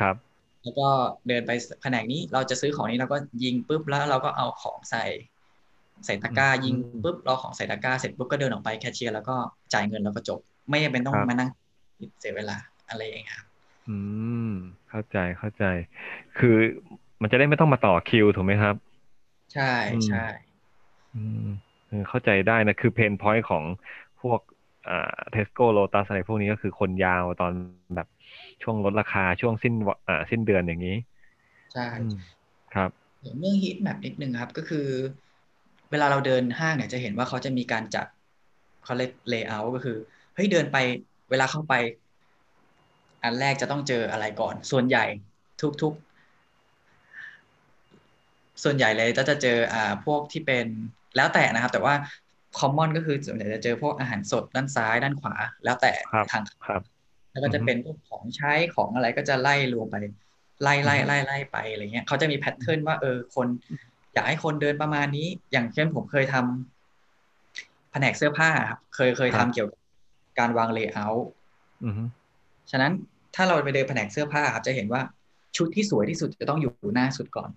ครับ แล้วก็เดินไปแผนกนี้เราจะซื้อของนี้เราก็ยิงปุ๊บแล้วเราก็เอาของใส่ ใส่ตะกร้าอืมยิงปุ๊บเราของใส่ตะกร้าเสร็จปุ๊บก็เดินออกไปแคชเชียร์แล้วก็จ่ายเงินแล้วก็จบ ไม่จำเป็นต้องครับมานั่งเสียเวลาอะไรอย่างเงี้ยครับ อืม เข้าใจเข้าใจ คือมันจะได้ไม่ต้องมาต่อคิวถูกไหมครับ ใช่อืมใช่อืมเออเข้าใจได้นะ คือ pain point ของพวกอ่าเทสโก้โลตัสอะไรพวกนี้ก็คือคนยาวตอนแบบช่วงลดราคาช่วงสิ้นวอ่าสิ้นเดือนอย่างนี้ ใช่อืมครับเรื่อง heat map นิดนึงครับ ก็คือ เวลาเราเดินห้างเนี่ยจะเห็นว่าเขาจะมีการจัดเขาเรียก layer ก็คือเฮ้ยเดินไปเวลาเข้าไป อันแรกจะต้องเจออะไรก่อน ส่วนใหญ่ทุกๆ ส่วนใหญ่เลยก็จะเจออ่าพวกที่เป็นแล้วแต่นะครับ แต่ว่า common ก็คือส่วนใหญ่จะเจอพวกอาหารสดด้านซ้ายด้านขวา แล้วแต่ครับทางครับ แล้วก็จะอือฮึเป็นพวกของใช้ของอะไรก็จะไล่รวมไปไล่ไล่อือฮึไล่ไล่ไปอะไรเงี้ยเขาจะมี pattern ว่าเออคน อยากให้คนเดินประมาณนี้ อย่างเช่นผมเคยทำแผนกเสื้อผ้าครับเคยเคยทำเกี่ยวกับการวาง layer อือฮึฉะนั้น ถ้าเราไปเดินแผนกเสื้อผ้าครับจะเห็นว่าชุดที่สวยที่สุดจะต้องอยู่หน้าสุดก่อน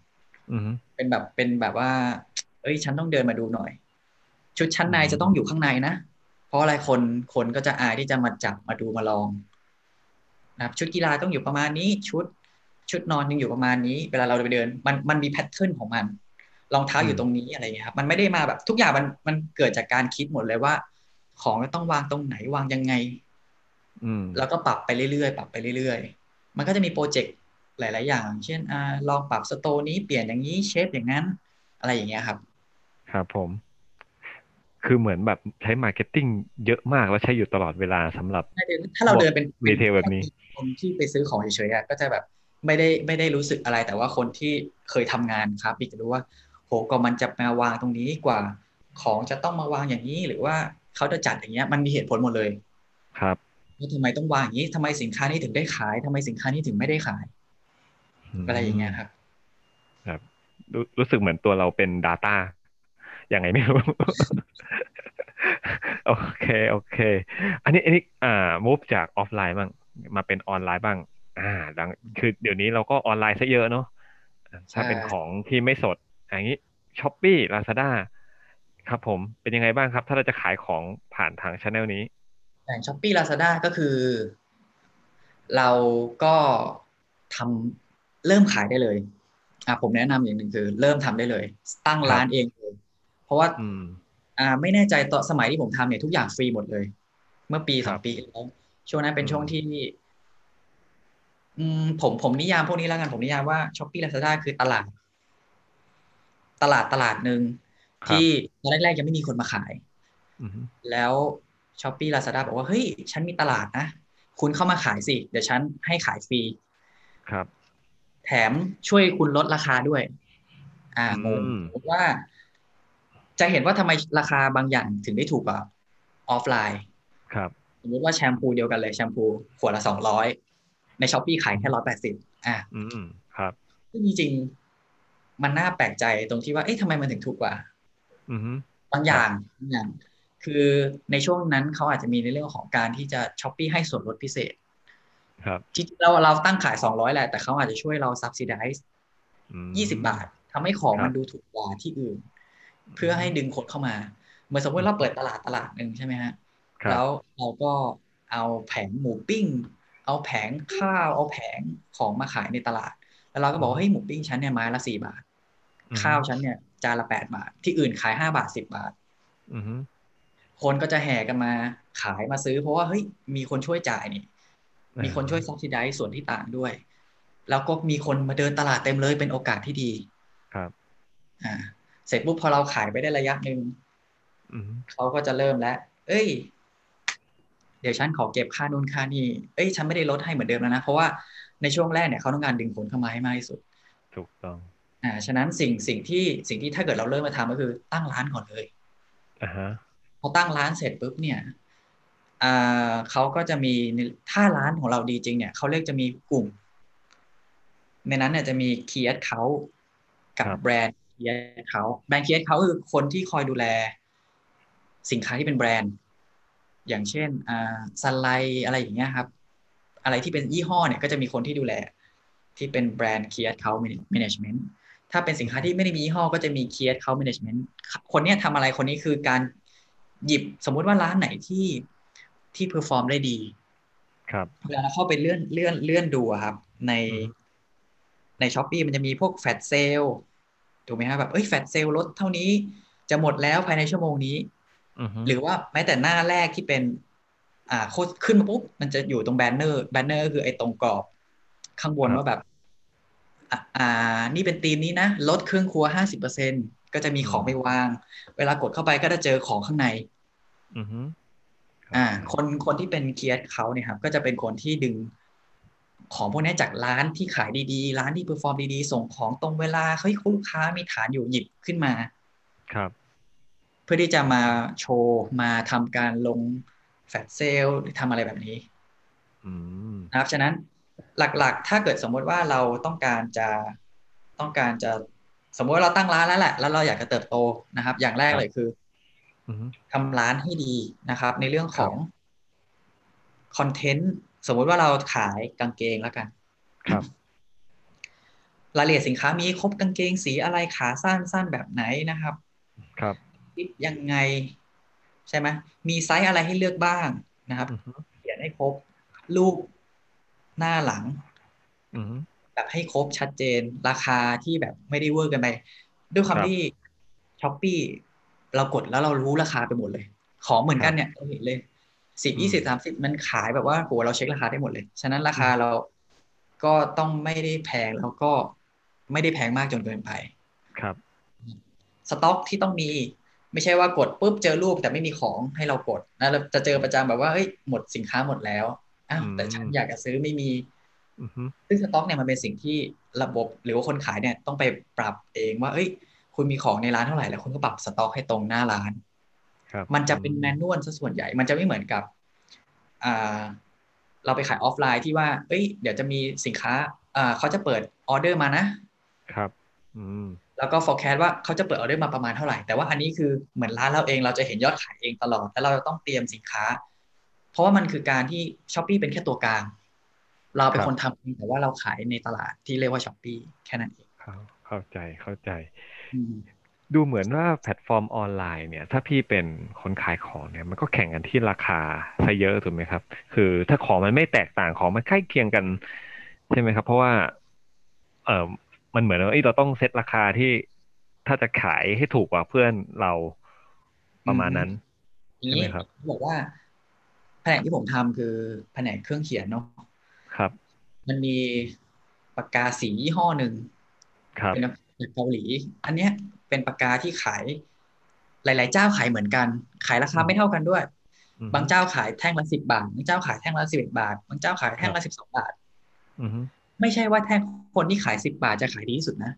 อือฮึเป็นแบบเป็นแบบว่า เอ้ย ฉันต้องเดินมาดูหน่อย ชุดชั้นในจะต้องอยู่ข้างในนะ เพราะอะไรคนคนก็จะอายที่จะมาจับมาดูมาลองนะครับ ชุดกีฬาต้องอยู่ประมาณนี้ ชุด ชุดนอนยังอยู่ประมาณนี้ เวลาเราไปเดิน มันมันมี pattern ของมันรองเท้าอยู่ตรงนี้อะไรเงี้ยครับ มันไม่ได้มาแบบทุกอย่างมันมันเกิดจากการคิดหมดเลยว่า ของต้องวางตรงไหนวางยังไงอืม แล้วก็ปรับไปเรื่อยๆปรับไปเรื่อยๆ มันก็จะมีโปรเจกต์หลาย ๆ อย่าง เช่นอ่าลองปรับ store นี้เปลี่ยนอย่างนี้ shelf อย่างนั้น อะไรอย่างเงี้ยครับ ครับผม คือเหมือนแบบใช้ marketing เยอะมากแล้วใช้อยู่ตลอดเวลาสำหรับ ถ้าเราเดินเป็น retail แบบนี้ คนที่ไปซื้อของเฉยๆอะก็จะแบบไม่ได้ไม่ได้รู้สึกอะไรแต่ว่าคนที่เคยทำงานครับอีกจะรู้ว่าโหก็มันจะมาวางตรงนี้กว่า ของจะต้องมาวางอย่างนี้หรือว่าเขาจะจัดอย่างเงี้ย มันมีเหตุผลหมดเลย ครับ ว่าทำไมต้องวางอย่างนี้ทำไมสินค้านี้ถึงได้ขายทำไมสินค้านี้ถึงไม่ได้ขายอะไรอย่างเงี้ยครับ ครับรู้รู้สึกเหมือนตัวเราเป็น Data ยังไงไม่รู้ โอเค โอเค อันนี้อันนี้อ่า move จากออฟไลน์บ้างมาเป็นออนไลน์บ้าง อ่าดังคือเดี๋ยวนี้เราก็ออนไลน์ซะเยอะเนาะอ่าถ้าใช่เป็นของที่ไม่สด อย่างนี้ช้อปปี้ลาซาด้าครับผมเป็นยังไงบ้างครับ ถ้าเราจะขายของผ่านทางช anel นี้ อย่างช้อปปี้ลาซาด้าก็คือ เราก็ทำเริ่มขายได้เลยอะผมแนะนำอย่างหนึ่งคือ เริ่มทำได้เลย ตั้งร้านเองเลยเพราะว่าอืมอ่า ไม่แน่ใจตอนสมัยที่ผมทำเนี่ยทุกอย่างฟรีหมดเลย เมื่อปีคสรัอบงปีที่แล้วช่วงนั้นเป็นอืมช่วงที่อืมผมผมนิยามพวกนี้แล้วกันผมนิยามว่าช้อปปี้ลาซาด้าคือตลาด ตลาดตลาดหนึ่งครับที่ตอนแรกๆยังไม่มีคนมาขายอืมแล้ว ช้อปปี้ลาซาด้าบอกว่าเฮ้ยฉันมีตลาดนะ คุณเข้ามาขายสิ เดี๋ยวฉันให้ขายฟรีครับ แถมช่วยคุณลดราคาด้วย อ่าอืงมงผมว่า จะเห็นว่าทำไมราคาบางอย่างถึงได้ถูกกว่าออฟไลน์ ครับสมมติว่าแชมพูเดียวกันเลยแชมพูขวดละสองร้อยในช้อปปี้ขายแค่ร้อยแปดสิบอ่าอืมครับซึ่งจริงๆมันน่าแปลกใจตรงที่ว่า เอ๊ะทำไมมันถึงถูกกว่า อืมบางอย่างบางอย่าง คือในช่วงนั้นเขาอาจจะมีในเรื่องของการที่จะช้อปปี้ให้ส่วนลดพิเศษ ครับที่เราเราตั้งขายสองร้อยแหละ แต่เขาอาจจะช่วยเรา subsidize อืมยี่สิบาททำให้ของครับมันดูถูกกว่าที่อื่น เพื่อให้ดึงคนเข้ามา เหมือนสมมติเราเปิดตลาดตลาดหนึ่งใช่ไหมฮะครับแล้วเราก็เอาแผงหมูปิ้ง เอาแผงข้าว เอาแผงของมาขายในตลาด แล้วเราก็บอกว่าเฮ้ยหมูปิ้งฉันเนี่ยไม้ละสี่บาทอืมข้าวฉันเนี่ยจานละแปดบาท ที่อื่นขายห้าบาทสิบบาทอืม คนก็จะแห่กันมาขายมาซื้อ เพราะว่าเฮ้ยมีคนช่วยจ่ายนี่ มีคนช่วย subsidize ส่วนที่ต่างด้วย แล้วก็มีคนมาเดินตลาดเต็มเลยเป็นโอกาสที่ดีครับอ่าเสร็จปุ๊บพอเราขายไปได้ระยะหนึ่งอืมเขาก็จะเริ่มแล้ว เอ้ย เดี๋ยวฉันขอเก็บค่านู่นค่านี่ เอ้ย ฉันไม่ได้ลดให้เหมือนเดิมแล้วนะ เพราะว่าในช่วงแรกเนี่ยเขาต้องการดึงคนเข้ามาให้มากที่สุด ถูกต้อง อ่า ฉะนั้นสิ่งสิ่งที่สิ่งที่ถ้าเกิดเราเริ่มมาทำก็คือตั้งร้านก่อนเลย อ่าฮะ พอตั้งร้านเสร็จปุ๊บเนี่ยอ่าเขาก็จะมีถ้าร้านของเราดีจริงเนี่ยเขาเรียกจะมีกลุ่ม ในนั้นเนี่ยจะมีเคียร์เขากับครับแบรนด์เคียร์เขาแบรนด์เคียร์เขาคือคนที่คอยดูแล สินค้าที่เป็นแบรนด์ อย่างเช่นอ่า Sunlight อะไรอย่างเงี้ยครับ อะไรที่เป็นยี่ห้อเนี่ยก็จะมีคนที่ดูแล ที่เป็นแบรนด์ key account management ถ้าเป็นสินค้าที่ไม่ได้มียี่ห้อก็จะมี key account management คนเนี้ยทำอะไรคนนี้คือการ หยิบสมมุติว่าร้านไหนที่ที่ perform ได้ดี ครับเวลาเราเข้าไปเลื่อนเลื่อนเลื่อนดูอะครับ ในอืมในช้อปปีมันจะมีพวก flash saleถูกไหมครับแบบเอ้ย flash sale ลดเท่านี้จะหมดแล้วภายในชั่วโมงนี้อืมหรือว่าแม้แต่หน้าแรกที่เป็น อ่าโค้ดขึ้นมาปุ๊บมันจะอยู่ตรงแบนเนอร์แบนเนอร์คือไอ้ตรงกรอบข้างบนครับว่าแบบอ่าอ่า นี่เป็นธีมนี้นะ ลดเครื่องครัวห้าสิบเปอร์เซ็นต์ ก็จะมีของไปวาง เวลากดเข้าไปก็จะเจอของข้างในอืมอ่า คนคนที่เป็นเคียร์เขาเนี่ยครับ ก็จะเป็นคนที่ดึงของพวกนี้จากร้านที่ขายดีๆ ร้านที่ perform ดีๆ ส่งของตรงเวลาเฮ้ยลูกค้ามีฐานอยู่หยิบขึ้นมา ครับ เพื่อที่จะมาโชว์มาทำการลง flash sale หรือทำอะไรแบบนี้อืมนะครับ ฉะนั้นหลักๆ ถ้าเกิดสมมติว่าเราต้องการจะต้องการจะ สมมติว่าเราตั้งร้านแล้วแหละ แล้วเราอยากจะเติบโตนะครับ อย่างแรกเลยคืออืมทำร้านให้ดีนะครับ ในเรื่องของคอนเทนต์สมมุติว่าเราขายกางเกงแล้วกัน ครับรายละเอียดสินค้ามีครบกางเกงสีอะไรขาสั้นสั้นแบบไหนนะครับ ครับฟิตยังไง ใช่ไหมมีไซส์อะไรให้เลือกบ้างนะครับอืมเขียนให้ครบรูปหน้าหลังอืม แบแบบให้ครบชัดเจนราคาที่แบบไม่ได้เวอร์กันไปด้วยความครับที่ช้อปปี้เรากดแล้วเรารู้ราคาไปหมดเลย ของเหมือนกันเนี่ยเราเห็นเลยสิบอืมยี่สิบสามสิบมันขายแบบว่าโหเราเช็คราคาได้หมดเลย ฉะนั้นราคาเราก็ต้องไม่ได้แพงแล้วก็ไม่ได้แพงมากจนเกินไป ครับ สต็อกที่ต้องมี ไม่ใช่ว่ากดปุ๊บเจอรูปแต่ไม่มีของให้เรากดนะเราจะเจอประจำแบบว่าเฮ้ยหมดสินค้าหมดแล้วอ้าวอืมแต่ฉันอยากจะซื้อไม่มีอือฮึ ซึ่งสต็อกเนี่ยมันเป็นสิ่งที่ระบบหรือว่าคนขายเนี่ยต้องไปปรับเองว่าเอ้ย คุณมีของในร้านเท่าไหร่แล้วคุณก็ปรับสต็อกให้ตรงหน้าร้านครับมันจะเป็น manual ซะส่วนใหญ่ มันจะไม่เหมือนกับอ่าเราไปขายออฟไลน์ที่ว่า เอ้ย เดี๋ยวจะมีสินค้าอ่าเขาจะเปิดออเดอร์มานะ ครับอืมแล้วก็ forecast ว่าเขาจะเปิดออเดอร์มาประมาณเท่าไหร่ แต่ว่าอันนี้คือเหมือนร้านเราเองเราจะเห็นยอดขายเองตลอด แล้วเราต้องเตรียมสินค้า เพราะว่ามันคือการที่ Shopee เป็นแค่ตัวกลาง เราเป็นครับคนทำเองแต่ว่าเราขายในตลาดที่เรียกว่า Shopeeแค่นั้นเองเข้าเข้าใจเข้าใจอือืมดูเหมือนว่าแพลตฟอร์มออนไลน์เนี่ย ถ้าพี่เป็นคนขายของเนี่ย มันก็แข่งกันที่ราคาซะเยอะถูกไหมครับ คือถ้าของมันไม่แตกต่างของมันใกล้เคียงกัน ใช่ไหมครับ เพราะว่า เออมันเหมือนว่าเอ้ยเราต้องเซตราคาที่ถ้าจะขายให้ถูกกว่าเพื่อนเราประมาณนั้นอย่างใช่นี้ไหมครับบอกว่าแผนกที่ผมทำคือแผนกเครื่องเขียนเนาะ ครับ มันมีปากกาสียี่ห้อหนึ่งครับเป็นจากเกาหลี อันเนี้ยเป็นปากกาที่ขาย หลาย ๆ เจ้าขายเหมือนกัน ขายราคาไม่เท่ากันด้วยอืมบางเจ้าขายแท่งละสิบบาท บางเจ้าขายแท่งละสิบเอ็ดบาท บางเจ้าขายแท่งละสิบสองบาทอืมไม่ใช่ว่าแท่งคนที่ขายสิบบาทจะขายดีที่สุดนะ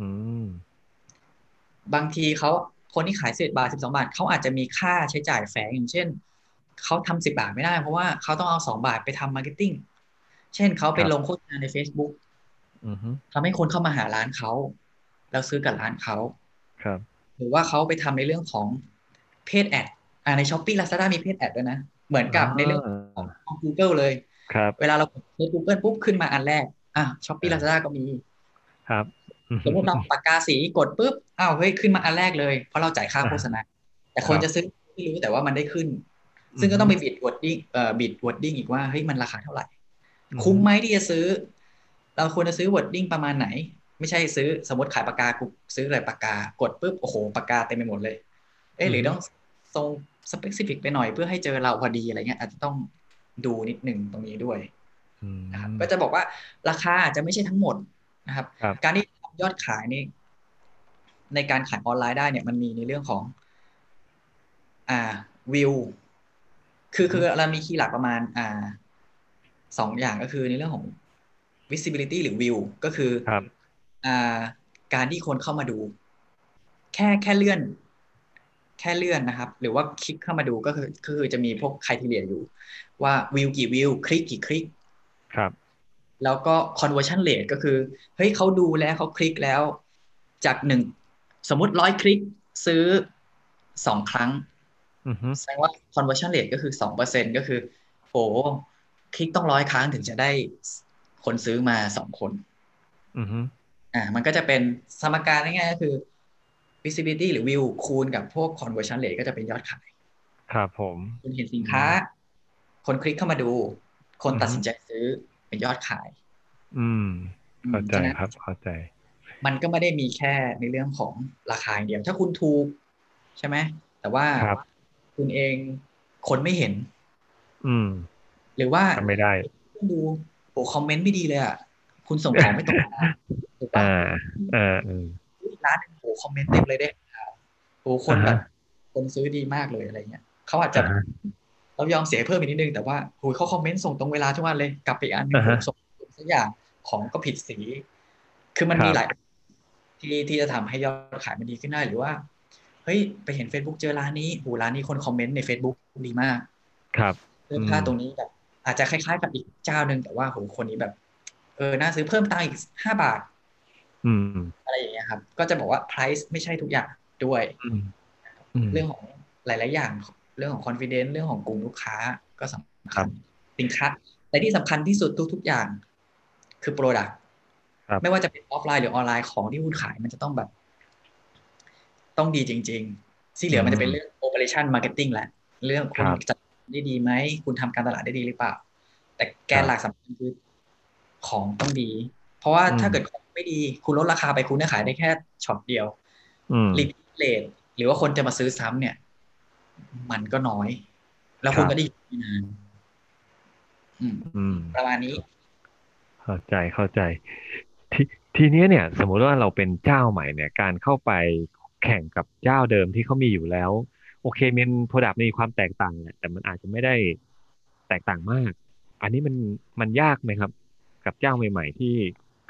อืมบางทีเขาคนที่ขายสิบบาทสิบสองบาทเขาอาจจะมีค่าใช้จ่ายแฝงอย่างเช่นเขาทำสิบบาทไม่ได้เพราะว่าเขาต้องเอาสองบาทไปทำ marketing เช่นเขาไปครับลงโฆษณาใน Facebook อืมทำให้คนเข้ามาหาร้านเขาแล้วซื้อกับร้านเขาครับ หรือว่าเขาไปทำในเรื่องของ paid ad อ่าใน Shopee Lazada มี paid ad ด้วยนะ เหมือนกับในเรื่องของของ Google เลย ครับ เวลาเรากดใน Google ปุ๊บขึ้นมาอันแรก อะ Shopee Lazada ก็มี ครับอืสมมติเราปากกาสีกดปุ๊บอ้าวเฮ้ยขึ้นมาอันแรกเลย เพราะเราจ่ายค่าโฆษณา แต่คนครับจะซื้อไม่รู้แต่ว่ามันได้ขึ้น ซึ่งก็ต้องไป bid wording เอ่อ bid wording อีกว่าเฮ้ยมันราคาเท่าไหร่ คุ้มไหมที่จะซื้อ เราควรจะซื้อ wording ประมาณไหน ไม่ใช่ซื้อสมมติขายปากกากูซื้ออะไรปากกากดปุ๊บโอ้โหปากกาเต็มไปหมดเลย เอ๊ะหรือต้องทรง specific ไปหน่อยเพื่อให้เจอเราพอดีอะไรเงี้ยอาจจะต้องดูนิดหนึ่งตรงนี้ด้วยอืมนะครับก็จะบอกว่าราคาอาจจะไม่ใช่ทั้งหมดนะครับครับ การที่ทำยอดขายนี่ในการขายออนไลน์ได้เนี่ยมันมีในเรื่องของ อ่าวิวคือคือเรามีคีย์หลักประมาณ อ่า สองอย่างก็คือในเรื่องของ visibility หรือวิวก็คือครับอ่าการที่คนเข้ามาดู แค่แค่เลื่อน แค่เลื่อนนะครับ หรือว่าคลิกเข้ามาดูก็คือก็คือจะมีพวกค r i ทีเรียอยู่ ว่าวิวกี่วิวคลิกกี่คลิกครับ แล้วก็ conversion rate ก็คือเฮ้ยเขาดูแล้วเขาคลิกแล้ว จากหนึ่งสมมติร้อยคลิกซื้อสองครั้งอืมแสดงว่า conversion rate ก็คือสองเปอร์เซ็นก็คือโอ้ คลิกต้องร้อยครั้งถึงจะได้คนซื้อมาสองคนอืมอ่า มันก็จะเป็นสมการง่ายๆก็คือ visibility หรือ view คูณกับพวก conversion rate ก็จะเป็นยอดขาย ครับผม คุณเห็นสินค้า คนคลิกเข้ามาดู คนอือฮึตัดสินใจซื้อเป็นยอดขาย อืมอืมเข้าใจฉะนั้นครับเข้าใจ มันก็ไม่ได้มีแค่ในเรื่องของราคาอย่างเดียว ถ้าคุณถูก ใช่ไหม แต่ว่าครับคุณเองคนไม่เห็น อืม หรือว่าทำไม่ได้คุณดูโอ้คอมเมนต์ไม่ดีเลยอะคุณส่งของไม่ตรงเวลาถูกปะอ่าอ่าอืมอีกร้านหนึงโอ้คอมเมนต์เต็มเลยเด้โอ้คนแบอ่าบฮะคนซื้อดีมากเลยอะไรเงี้ยเขาอาจจะอ่าฮะเรายอมเสียเพิ่มอีกนิดนึงแต่ว่าโอ้ยเขาคอมเมนต์ส่งตรงเวลาทุกวันเลยกลับไปอีกอันหนึงอ่าฮะส่งสักอย่างของก็ผิดสี คือมันครับมีหลายที่ที่จะทำให้ยอดขายมันดีขึ้นได้หรือว่าเฮ้ยไปเห็น Facebook เจอร้านนี้โหร้านนี้คนคอมเมนต์ใน Facebook ดีมาก ครับเสื้อผ้าอืมตรงนี้แบบ อาจจะคล้ายๆ กับอีกเจ้าหนึ่งแต่ว่าโหคนนี้แบบ เออน่าซื้อเพิ่มตังค์อีกห้าบาทอืมอะไรอย่างเงี้ยครับ ก็จะบอกว่า price ไม่ใช่ทุกอย่างด้วยอืมอืมเรื่องของหลาย ๆ อย่าง เรื่องของ confidence เรื่องของกลุ่มลูกค้าก็สำครัคัญบสินค้าแต่ที่สำคัญที่สุดทุก ๆ อย่าง คือ product ครับไม่ว่าจะเป็นออฟไลน์หรือออนไลน์ของที่คุณขายมันจะต้องแบบ ต้องดีจริง ๆ ที่เหลือมันจะเป็นเรื่อง operation marketing แหละ เรื่องคุณครับจัด ได้ดีไหม คุณทำการตลาดได้ดีหรือเปล่า แต่แกนหลักสำคัญคือของต้องดี เพราะว่าอืมถ้าเกิดของไม่ดี คุณลดราคาไปคุณจะขายได้แค่ช็อตเดียวอืมรีเลทหรือว่าคนจะมาซื้อซ้ำเนี่ย มันก็น้อย แล้วคุณครับก็ได้อยู่ไม่นานอืมอืมประมาณนี้ เข้าใจเข้าใจ ทีทีเนี้ยเนี่ย สมมุติว่าเราเป็นเจ้าใหม่เนี่ย การเข้าไปแข่งกับเจ้าเดิมที่เขามีอยู่แล้ว โอเคมัน product มีความแตกต่างแหละแต่มันอาจจะไม่ได้แตกต่างมาก อันนี้มันมันยากไหมครับ กับเจ้าใหม่ ๆ ที่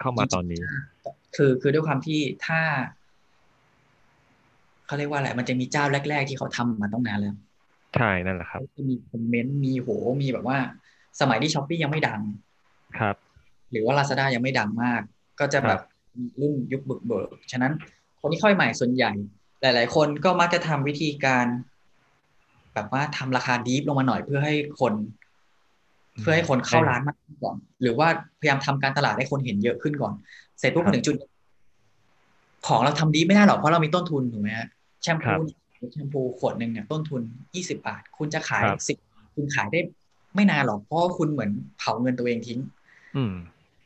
เข้ามาตอนนี้ คือคือด้วยความที่ถ้าเขาเรียกว่าอะไรมันจะมีเจ้าแรก ๆ ที่เขาทำมาต้องนานแล้วใช่นั่นแหละครับเขาจะมีคอมเมนต์มีโหมีแบบว่า สมัยที่ Shopee ยังไม่ดังครับ หรือว่า Lazada ยังไม่ดังมาก ก็จะครับแบบมีรุ่นยุคบุกเบิกฉะนั้นคนที่เข้าใหม่ส่วนใหญ่ หลาย ๆ คนก็มักจะทำวิธีการ แบบว่าทำราคาดีฟลงมาหน่อยเพื่อให้คน เพื่อให้คนเข้าร้านมากขึ้นก่อน หรือว่าพยายามทำการตลาดให้คนเห็นเยอะขึ้นก่อน เสร็จปุ๊บครับมาถึงจุด ของเราทำดีไม่ได้หรอกเพราะเรามีต้นทุนถูกไหมฮะแชมครัพูบเนี่ยแชมพูขวดหนึ่งเนี่ยต้นทุนยี่สิบาท คุณจะขายครับสิบคุณขายได้ไม่นานหรอกเพราะว่าคุณเหมือนเผาเงินตัวเองทิ้ง อืม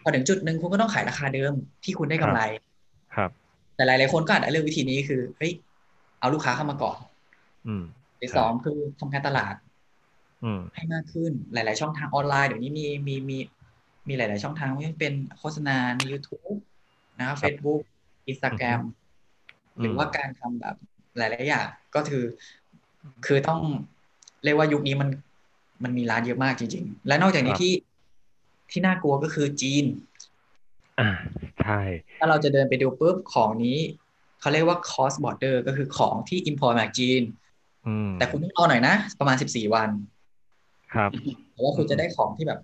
พอถึงจุดหนึ่งคุณก็ต้องขายราคาเดิมที่คุณได้กำไร ครับ แต่หลาย ๆ คนก็อาจจะเลือกวิธีนี้คือ เฮ้ย เอาลูกค้าเข้ามาก่อน อืมหรือครับสองคือทำการตลาด อืมให้มากขึ้นหลาย ๆ ช่องทางออนไลน์เดี๋ยวนี้มีมีมี มีหลาย ๆ ช่องทางไม่ว่าจะเป็นโฆษณาใน YouTube นะครับ Facebook Instagram หรือว่าการทำแบบหลาย ๆ อย่างก็คือ คือต้องเรียกว่ายุคนี้มันมันมีร้านเยอะมากจริง ๆ และนอกจากนี้ครับที่ที่น่ากลัวก็คือจีน อ่าใช่ถ้าเราจะเดินไปดูปุ๊บของนี้ เขาเรียกว่า cross border ก็คือของที่ import มาจากจีนอืมแต่คุณต้องรอหน่อยนะ ประมาณ14วัน ครับแต่ว่าคุณจะได้ของที่แบบ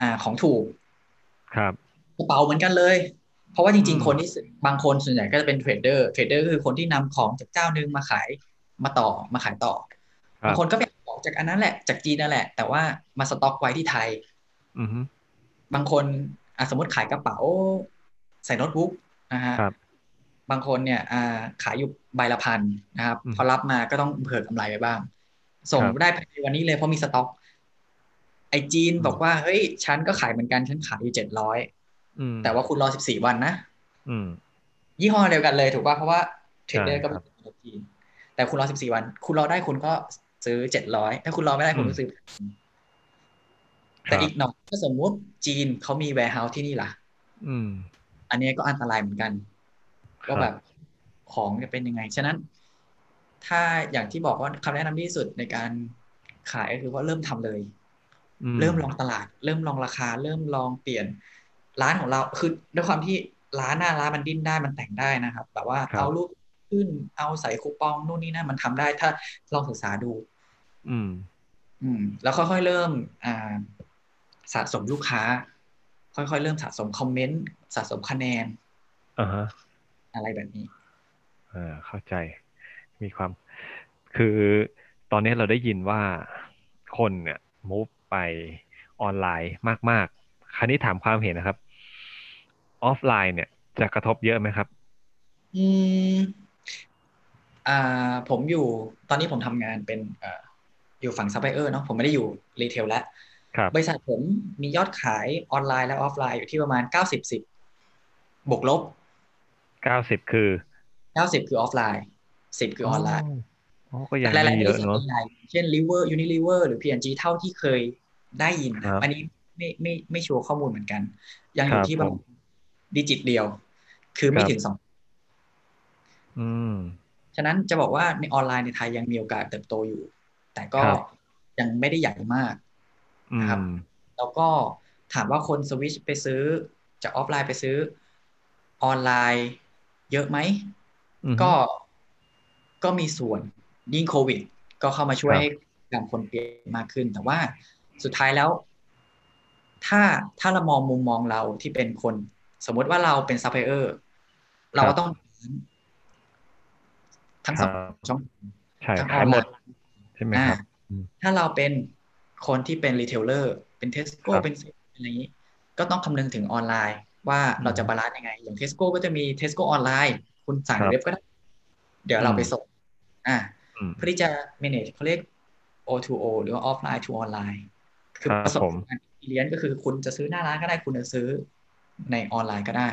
อ่าของถูก ครับกระเป๋าเหมือนกันเลย เพราะว่าจริงอืมๆคนที่ซื้อบางคนส่วนใหญ่ก็จะเป็น trader trader ก็คือคนที่นำของจากเจ้าหนึ่งมาขายมาต่อมาขายต่อครับบางคนก็ไปเอาของจากอันนั้นแหละจากจีนนั่นแหละ แต่ว่ามาสต็อกไว้ที่ไทย อือฮึบางคนอะสมมติขายกระเป๋า ใส่โน้ตบุ๊กนะฮะครั บบางคนเนี่ยอ่าขายอยู่ใบละพันนะครับอืมพอรับมาก็ต้องเผื่อกำไรไปบ้าง ส่งครับได้ภายในวันนี้เลยเพราะมีสต็อก ไอจีนอืมบอกว่าเฮ้ยฉันก็ขายเหมือนกันฉันขายอยู่เจ็ดร้อยอืมแต่ว่าคุณรอสิบสี่วันนะอืมยี่ห้อเดียวกันเลยถูกป่ะเพราะว่าเทรดเดอร์ใช่ก็คเป็รันบคนจีนแต่คุณรอสิบสี่วัน คุณรอได้คุณก็ซื้อเจ็ดร้อยถ้าคุณรอไม่ได้คุณก็ซื้อแต่อีกหน่อยถ้าสมมุติจีนเขามี warehouse ที่นี่ล่ะอืมอันนี้ก็อันตรายเหมือนกันครับ ว่าแบบของจะเป็นยังไง ฉะนั้น ถ้าอย่างที่บอกว่าคำแนะนำที่สุดในการขายก็คือว่าเริ่มทำเลยอืเริ่มลองตลาด เริ่มลองราคา เริ่มลองเปลี่ยน ร้านของเราคือด้วยความที่ร้านหน้าร้านมันดิ้นได้มันแต่งได้นะครับ แบบว่าครับเอารูปขึ้นเอาใส่คูปองนู่นนี่นั่นมันทำได้ ถ้าลองศึกษาดู อืม อืม แล้วค่อยๆเริ่ม อ่า สะสมลูกค้า ค่อยๆเริ่มสะสมคอมเมนต์สะสมคะแนนอ่าฮะ อะไรแบบนี้อ่าเข้าใจมีความ คือตอนนี้เราได้ยินว่าคนเนี่ย move ไปออนไลน์มาก ๆ คราวนี้ถามความเห็นนะครับ ออฟไลน์เนี่ยจะกระทบเยอะไหมครับ อืมอ่าผมอยู่ตอนนี้ผมทำงานเป็นเอ่ออยู่ฝั่งซัพพลายเออร์เนาะผมไม่ได้อยู่ retail แล้วครับบริษัทผมมียอดขายออนไลน์และออฟไลน์อยู่ที่ประมาณเก้าสิบสิบบวกลบ เก้าสิบคือเก้าสิบคือออฟไลน์สิบคือออนไลน์อ๋อก็ยังแต่หลายมีๆบเยริอะษัทเนาะใหญ่ๆเช่น Liver Unilever หรือ P&G เท่าที่เคยได้ยินครันะบอันนี้ไม่ไม่ไม่ชัวร์ข้อมูลเหมือนกัน ยังอยู่ครับที่ประผมมาณดิจิตเดียว คือไม่ครับถึงสองอืมฉะนั้นจะบอกว่าในออนไลน์ในไทยยังมีโอกาสเติบโตอยู่ แต่ก็ครับยังไม่ได้ใหญ่มากอืครับมแล้วก็ถามว่าคนสวิชไปซื้อจากออฟไลน์ไปซื้อออนไลน์ เยอะไหมอืมก็ก็มีส่วนยิ่งโควิด ก็เข้ามาช่วยครับให้การคนเปลี่ยนมากขึ้น แต่ว่าสุดท้ายแล้ว ถ้าถ้าเรามองมุมมองเราที่เป็นคน สมมติว่าเราเป็นซัพพลายเออร์เราก็ต้อง ทั้งสองครับช่องใช่ขายหมดทั้งออนไลน์ใช่ไหมอ่าครับอืมถ้าเราเป็นคนที่เป็น retailer เป็นเทสโก้ครับเป็นอะไรอย่างนี้ ก็ต้องคำนึงถึงออนไลน์ ว่าเราจะอืม balance ยังไง อย่างเทสโก้ก็จะมีเทสโก้ออนไลน์ คุณสั่งครับเว็บก็ได้ เดี๋ยวเราอืมไปส่ง อ่าอืมเพื่อที่จะ manage เขาเรียก O2O หรือว่า offline to online คือครับประสบผมการณ์เรียนก็คือคุณจะซื้อหน้าร้านก็ได้ คุณจะซื้อในออนไลน์ก็ได้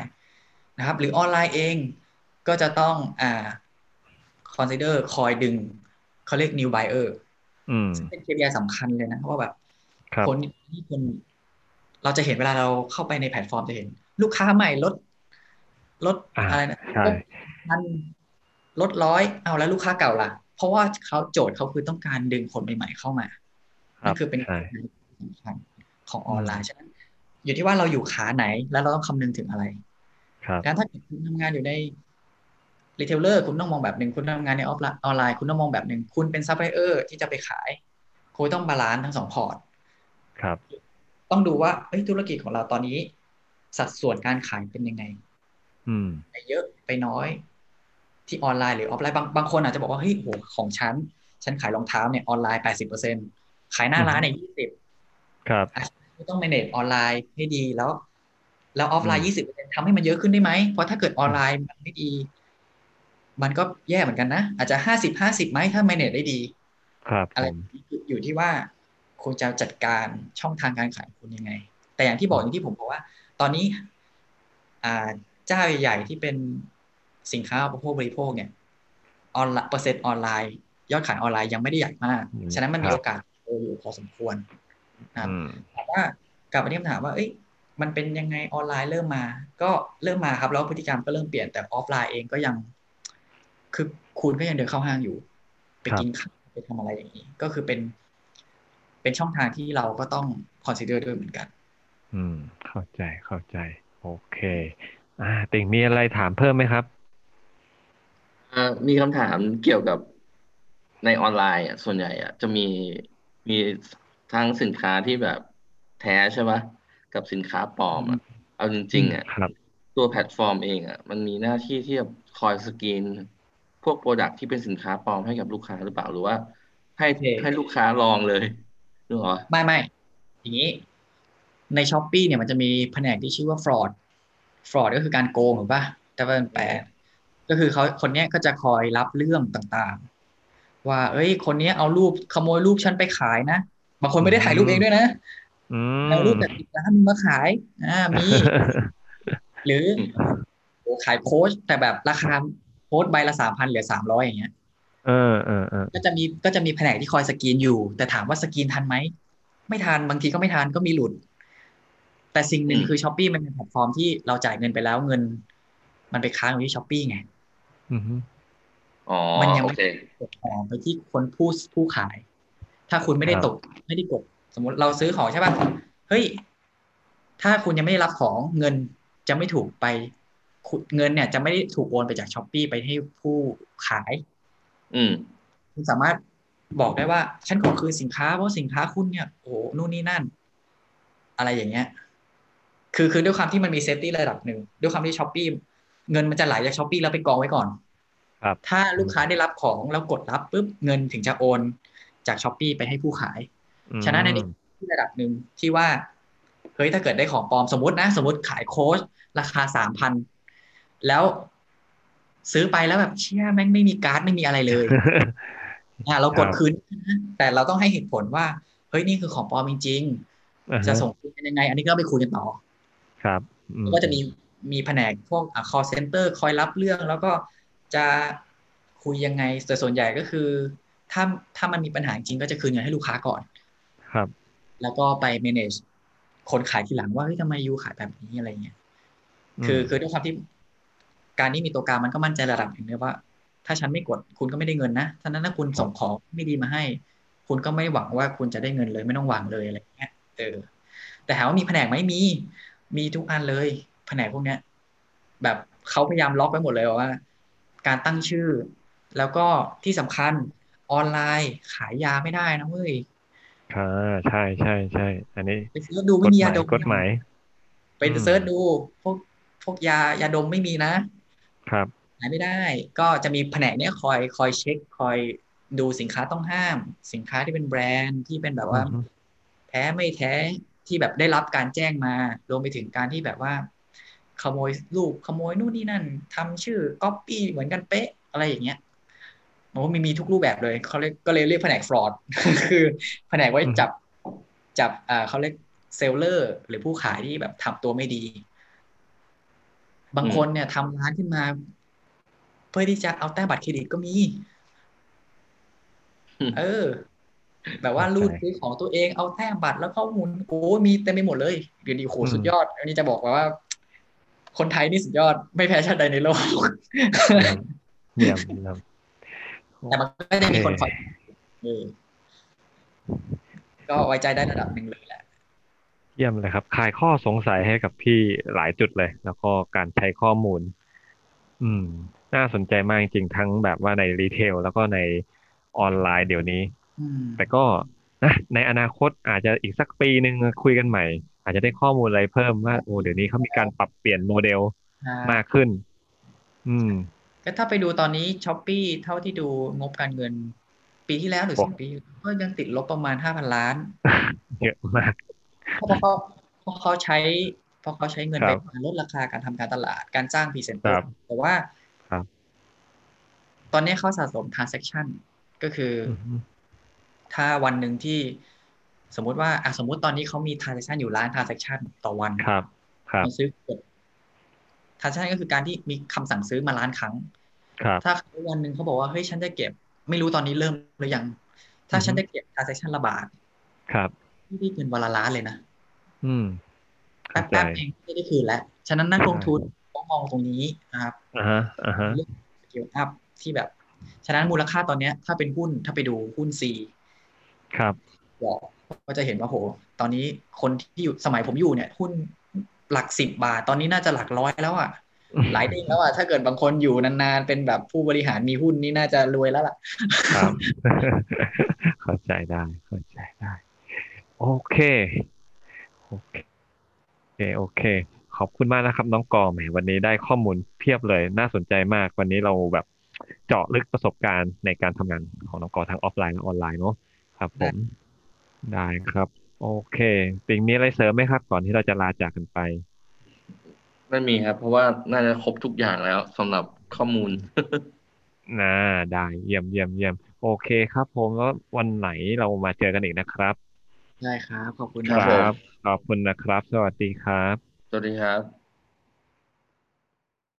นะครับ หรือออนไลน์เองก็จะต้องอ่า consider คอยดึงเขาเรียก new buyer อืมซึ่งเป็น KPI สำคัญเลยนะว่าแบบครับคนที่คนเราจะเห็นเวลาเราเข้าไปในแพลตฟอร์มจะเห็น ลูกค้าใหม่ลดลดอ่าอะไรนะใช่ลดพันลดร้อยเอาแล้วลูกค้าเก่าล่ะ เพราะว่าเขาโจทย์เขาคือต้องการดึงคนใหม่ ๆ เข้ามาครันั่บนคือเป็นใช่สำคัญของออนไลน์ฉะนั้นอยู่ที่ว่าเราอยู่ขาไหน แล้วเราต้องคำนึงถึงอะไรครับงั้นถ้าเกิดคุณทำงานอยู่ในretailer คุณต้องมองแบบหนึ่งคุณทำงานในออฟไลน์ออนไลน์ คุณต้องมองแบบหนึ่งคุณเป็นซัพพลายเออร์ที่จะไปขาย คุณต้อง balance ทั้งสอง port ครับ ต้องดูว่าเอ้ยธุรกิจของเราตอนนี้ สัดส่วนการขายเป็นยังไง อืมไปเยอะไปน้อย ที่ออนไลน์หรือออฟไลน์บางบางคนอาจจะบอกว่าเฮ้ยโหของฉัน ฉันขายรองเท้าเนี่ยออนไลน์แปดสิบเปอร์เซ็นต์ขายหน้าร้านเนี่ยยี่สิบครับต้อง manage ออนไลน์ให้ดีแล้ว แล้วออฟไลอืน์มยี่สิบทำให้มันเยอะขึ้นได้ไหมเพราะถ้าเกิดออนไลน์มันไม่ดี มันก็แย่เหมือนกันนะ อาจจะห้าสิบห้าสิบไหมถ้า manage ได้ดี ครับอะไรผมอยู่ที่ว่าคุณจะจัดการช่องทางการขายคุณยังไง แต่อย่างที่บอกอย่างที่ผมบอกว่า ตอนนี้อ่าเจ้าใหญ่ๆที่เป็นสินค้าอุปโภคบริโภคเนี่ยออนไลน์เปอร์เซ็นต์ออนไลน์ ยอดขายออนไลน์ยังไม่ได้ใหญ่มาก ฉะนั้นมันมีโอกาสโตอยู่พอสมควรนะครับอืมแต่ว่ากลับมาที่คำถามว่า เอ้ย มันเป็นยังไงออนไลน์เริ่มมา ก็เริ่มมาครับ แล้วพฤติกรรมก็เริ่มเปลี่ยนแต่ออฟไลน์เองก็ยัง คือคุณก็ยังเดินเข้าห้างอยู่ ไปครับกินข้าวไปทำอะไรอย่างนี้ ก็คือเป็น เป็นช่องทางที่เราก็ต้อง consider ด้วยเหมือนกัน อืม เข้าใจเข้าใจ โอเค อ่า ติ่งมีอะไรถามเพิ่มไหมครับอ่ามีคำถามเกี่ยวกับในออนไลน์อะส่วนใหญ่อะจะมีมีทั้งสินค้าที่แบบแท้ใช่ปะกับสินค้าปลอมอะเอาจริงๆอะครับตัวแพลตฟอร์มเองอะมันมีหน้าที่ที่จะคอยสกรีนพวก product ที่เป็นสินค้าปลอมให้กับลูกค้าหรือเปล่าหรือว่า ให้โอเคให้ลูกค้าลองเลยนึกออกปะไม่ไม่อย่างนี้ ใน Shopee เนี่ยมันจะมีแผนกที่ชื่อว่า fraud fraud ก็คือการโกงถูกปะแต่เป็นแปลก็คือเขาคนเนี้ยก็จะคอยรับเรื่องต่างๆ ว่า เอ้ย คนเนี้ยเอารูปขโมยรูปฉันไปขายนะบางคนไม่ได้ถ่ายรูปเองด้วยนะอืเอารูปมจากอีกร้านนึงมาขายอ่ามี หรือโอ้ขายโค้ชแต่แบบราคาโค้ชใบละสามพันเหลือสามร้อยอย่างเงี้ยเออเออเออก็จะมีก็จะมีแผนกที่คอยสกรีนอยู่ แต่ถามว่าสกรีนทันไหม ไม่ทันบางทีก็ไม่ทันก็มีหลุด แต่สิ่งหนึ่งคือ Shopee มันเป็นแพลตฟอร์มที่เราจ่ายเงินไปแล้วเงิน มันไปค้างอยู่ที่ Shopee ไงอืมอ๋อมันยังไม่โอเคกดของไปที่คนผู้ผู้ขาย ถ้าคุณไม่ได้ตก ไม่ได้กด สมมติเราซื้อของใช่ป่ะเฮ้ย ถ้าคุณยังไม่ได้รับของเงินจะไม่ถูกไปคุณเงินเนี่ย จะไม่ได้ถูกโอนไปจาก Shopee ไปให้ผู้ขาย อืมคุณสามารถบอกได้ว่า ฉันขอคืนสินค้าเพราะสินค้าคุณเนี่ยโอ้โหนู่นนี่นั่น อะไรอย่างเงี้ย คือคือด้วยความที่มันมี safety ระดับหนึ่งด้วยความที่ Shopee เงินมันจะไหลจาก Shopee แล้วไปกองไว้ก่อน ครับ ถ้าลูกค้าได้รับของแล้วกดรับปุ๊บเงินถึงจะโอนจาก Shopee ไปให้ผู้ขายอืมฉะนั้นในนี้ที่ระดับหนึ่งที่ว่าเฮ้ยถ้าเกิดได้ของปลอมสมมตินะ สมมติขายโค้ชราคาสามพันแล้วซื้อไปแล้วแบบเชี่ยแม่งไม่มีการ์ดไม่มีอะไรเลยอ่าเรากดครับคืนนะแต่เราต้องให้เหตุผลว่า เฮ้ยนี่คือของปลอมจริงอ่าๆฮจะส่งคืนกันยังไง อันนี้ก็ไปคุยกันต่อ ครับอืแล้วก็จะมีมีแผนกพวกอ่า call center คอยรับเรื่อง แล้วก็จะคุยยังไงแต่ส่วนใหญ่ก็คือ ถ้าถ้ามันมีปัญหาจริงก็จะคืนเงินให้ลูกค้าก่อน ครับ แล้วก็ไป manage คนขายทีหลังว่าเฮ้ยทำไมยูขายแบบนี้อะไรเงี้ยคือคือด้วยความที่การที่มีตัวกลางมันก็มั่นใจระดับหนึ่งเลยว่า ถ้าฉันไม่กดคุณก็ไม่ได้เงินนะท่านั้นถ้าคุณส่งของไม่ดีมาให้ คุณก็ไม่หวังว่าคุณจะได้เงินเลยไม่ต้องหวังเลยอะไรเงี้ยเออแต่ถามว่ามีแผนกไหมมี มีทุกอันเลยแผนกพวกเนี้ย แบบเขาพยายามล็อกไว้หมดเลยว่า การตั้งชื่อ แล้วก็ที่สำคัญออนไลน์ขายยาไม่ได้นะเว้ยค่ะใช่ใช่ใช่อันนี้ไปเสิร์ชดูกไม่ฎมีหยามายดมกฎหมายไปเสิร์ชดูพวกพวกยายาดมไม่มีนะ ครับขายไม่ได้ ก็จะมีแผนกเนี้ยคอยคอยเช็ค คอยดูสินค้าต้องห้าม สินค้าที่เป็นแบรนด์ที่เป็นแบบว่าอือฮึแท้ไม่แท้ ที่แบบได้รับการแจ้งมารวมไปถึงการที่แบบว่า ขโมยรูปขโมยนู่นนี่นั่นทำชื่อก๊อปปี้เหมือนกันเป๊ะอะไรอย่างเงี้ยโอ้มีมีทุกรูปแบบเลยเขาเรียกก็เลยเรียกแผนกฟรอดคือแผนกไว้จับจับอ่าเขาเรียกเซลเลอร์ หรือผู้ขายที่แบบทำตัวไม่ดี บางคนเนี่ยทำร้านขึ้นมา เพื่อที่จะเอาแต้มบัตรเครดิตก็มี เออ แบบว่ารูดซื้อของตัวเองเอาแต้มบัตรแล้วข้อมูลโอ้มีเต็มไปหมดเลยเดี๋ยวนี้โหสุดยอด อันนี้จะบอกว่า คนไทยนี่สุดยอดไม่แพ้ชาติใดในโลกเยี่ยมเยี่ยมแต่มันก็ได้มีคนคอยเออก็ไว้ใจได้ระดับหนึ่งเลยแหละ เยี่ยมเลยครับคลายข้อสงสัยให้กับพี่หลายจุดเลย แล้วก็การใช้ข้อมูล อืม น่าสนใจมากจริงๆทั้งแบบว่าใน retail แล้วก็ในออนไลน์เดี๋ยวนี้อืม แต่ก็นะในอนาคตอาจจะอีกสักปีหนึ่งคุยกันใหม่ อาจจะได้ข้อมูลอะไรเพิ่มว่าโอ้เดี๋ยวนี้เขามีการปรับเปลี่ยนโมเดลมากขึ้น อืม ก็ถ้าไปดูตอนนี้ Shopee เท่าที่ดูงบการเงิน ปีที่แล้วหรือสองปีก็ยังติดลบประมาณห้าพันล้าน เยอะมากเพราะเขาเพราะเขาใช้เพราะเขาใช้เงินไปรับลดราคาการทำการตลาดการจ้างพรีเซนเตอครับแต่ว่าครับตอนนี้เขาสะสม transaction ก็คืออืม ถ้าวันหนึ่งที่สมมุติว่าอะสมมุติตอนนี้เขามี transaction อยู่ล้าน transaction ต่อวันครับ ครับเขาซื้อกด transaction ก็คือการที่มีคำสั่งซื้อมาล้านครั้ง ครับ ถ้าวันหนึ่งเขาบอกว่าเฮ้ยฉันจะเก็บ ไม่รู้ตอนนี้เริ่มหรือยัง ถ้าอือฮึฉันจะเก็บ transaction ละบาท ครับที่ได้เงินวันละล้านเลยนะ อืมแป๊เข้าใจแป๊บเองก็ได้คืนแล้ว ฉะนั้นใช่นักลงทุนต้องมองตรงนี้นะครับอ่าฮะอ่าฮะเรื่อง scale up ที่แบบ ฉะนั้นมูลค่าตอนเนี้ย ถ้าเป็นหุ้นถ้าไปดูหุ้น Sea ครับบอกก็จะเห็นว่าโห ตอนนี้คนที่อยู่สมัยผมอยู่เนี่ย หุ้นหลักสิบบาท ตอนนี้น่าจะหลักร้อยแล้วอะ หลายเด้งแล้วอะ ถ้าเกิดบางคนอยู่นานๆ เป็นแบบผู้บริหารมีหุ้นนี่น่าจะรวยแล้วล่ะ ครับ เข้าใจได้เข้าใจได้โอเคโอเค โอเคโอเค ขอบคุณมากนะครับ น้องกอแหมวันนี้ได้ข้อมูลเพียบเลยน่าสนใจมาก วันนี้เราแบบเจาะลึกประสบการณ์ในการทำงานของน้องกอทั้งออฟไลน์และออนไลน์เนาะ ครับผม ได้ครับ โอเคปิงมีอะไรเสริมไหมครับ ก่อนที่เราจะลาจากกันไป ไม่มีครับ เพราะว่าน่าจะครบทุกอย่างแล้วสำหรับข้อมูลน่าได้เยี่ยมเยี่ยมเยี่ยมโอเคครับ ผมแล้ววันไหนเรามาเจอกันอีกนะครับ ได้ครับ ขอบคุณครับผมขอบคุณนะครับ สวัสดีครับ สวัสดีครับ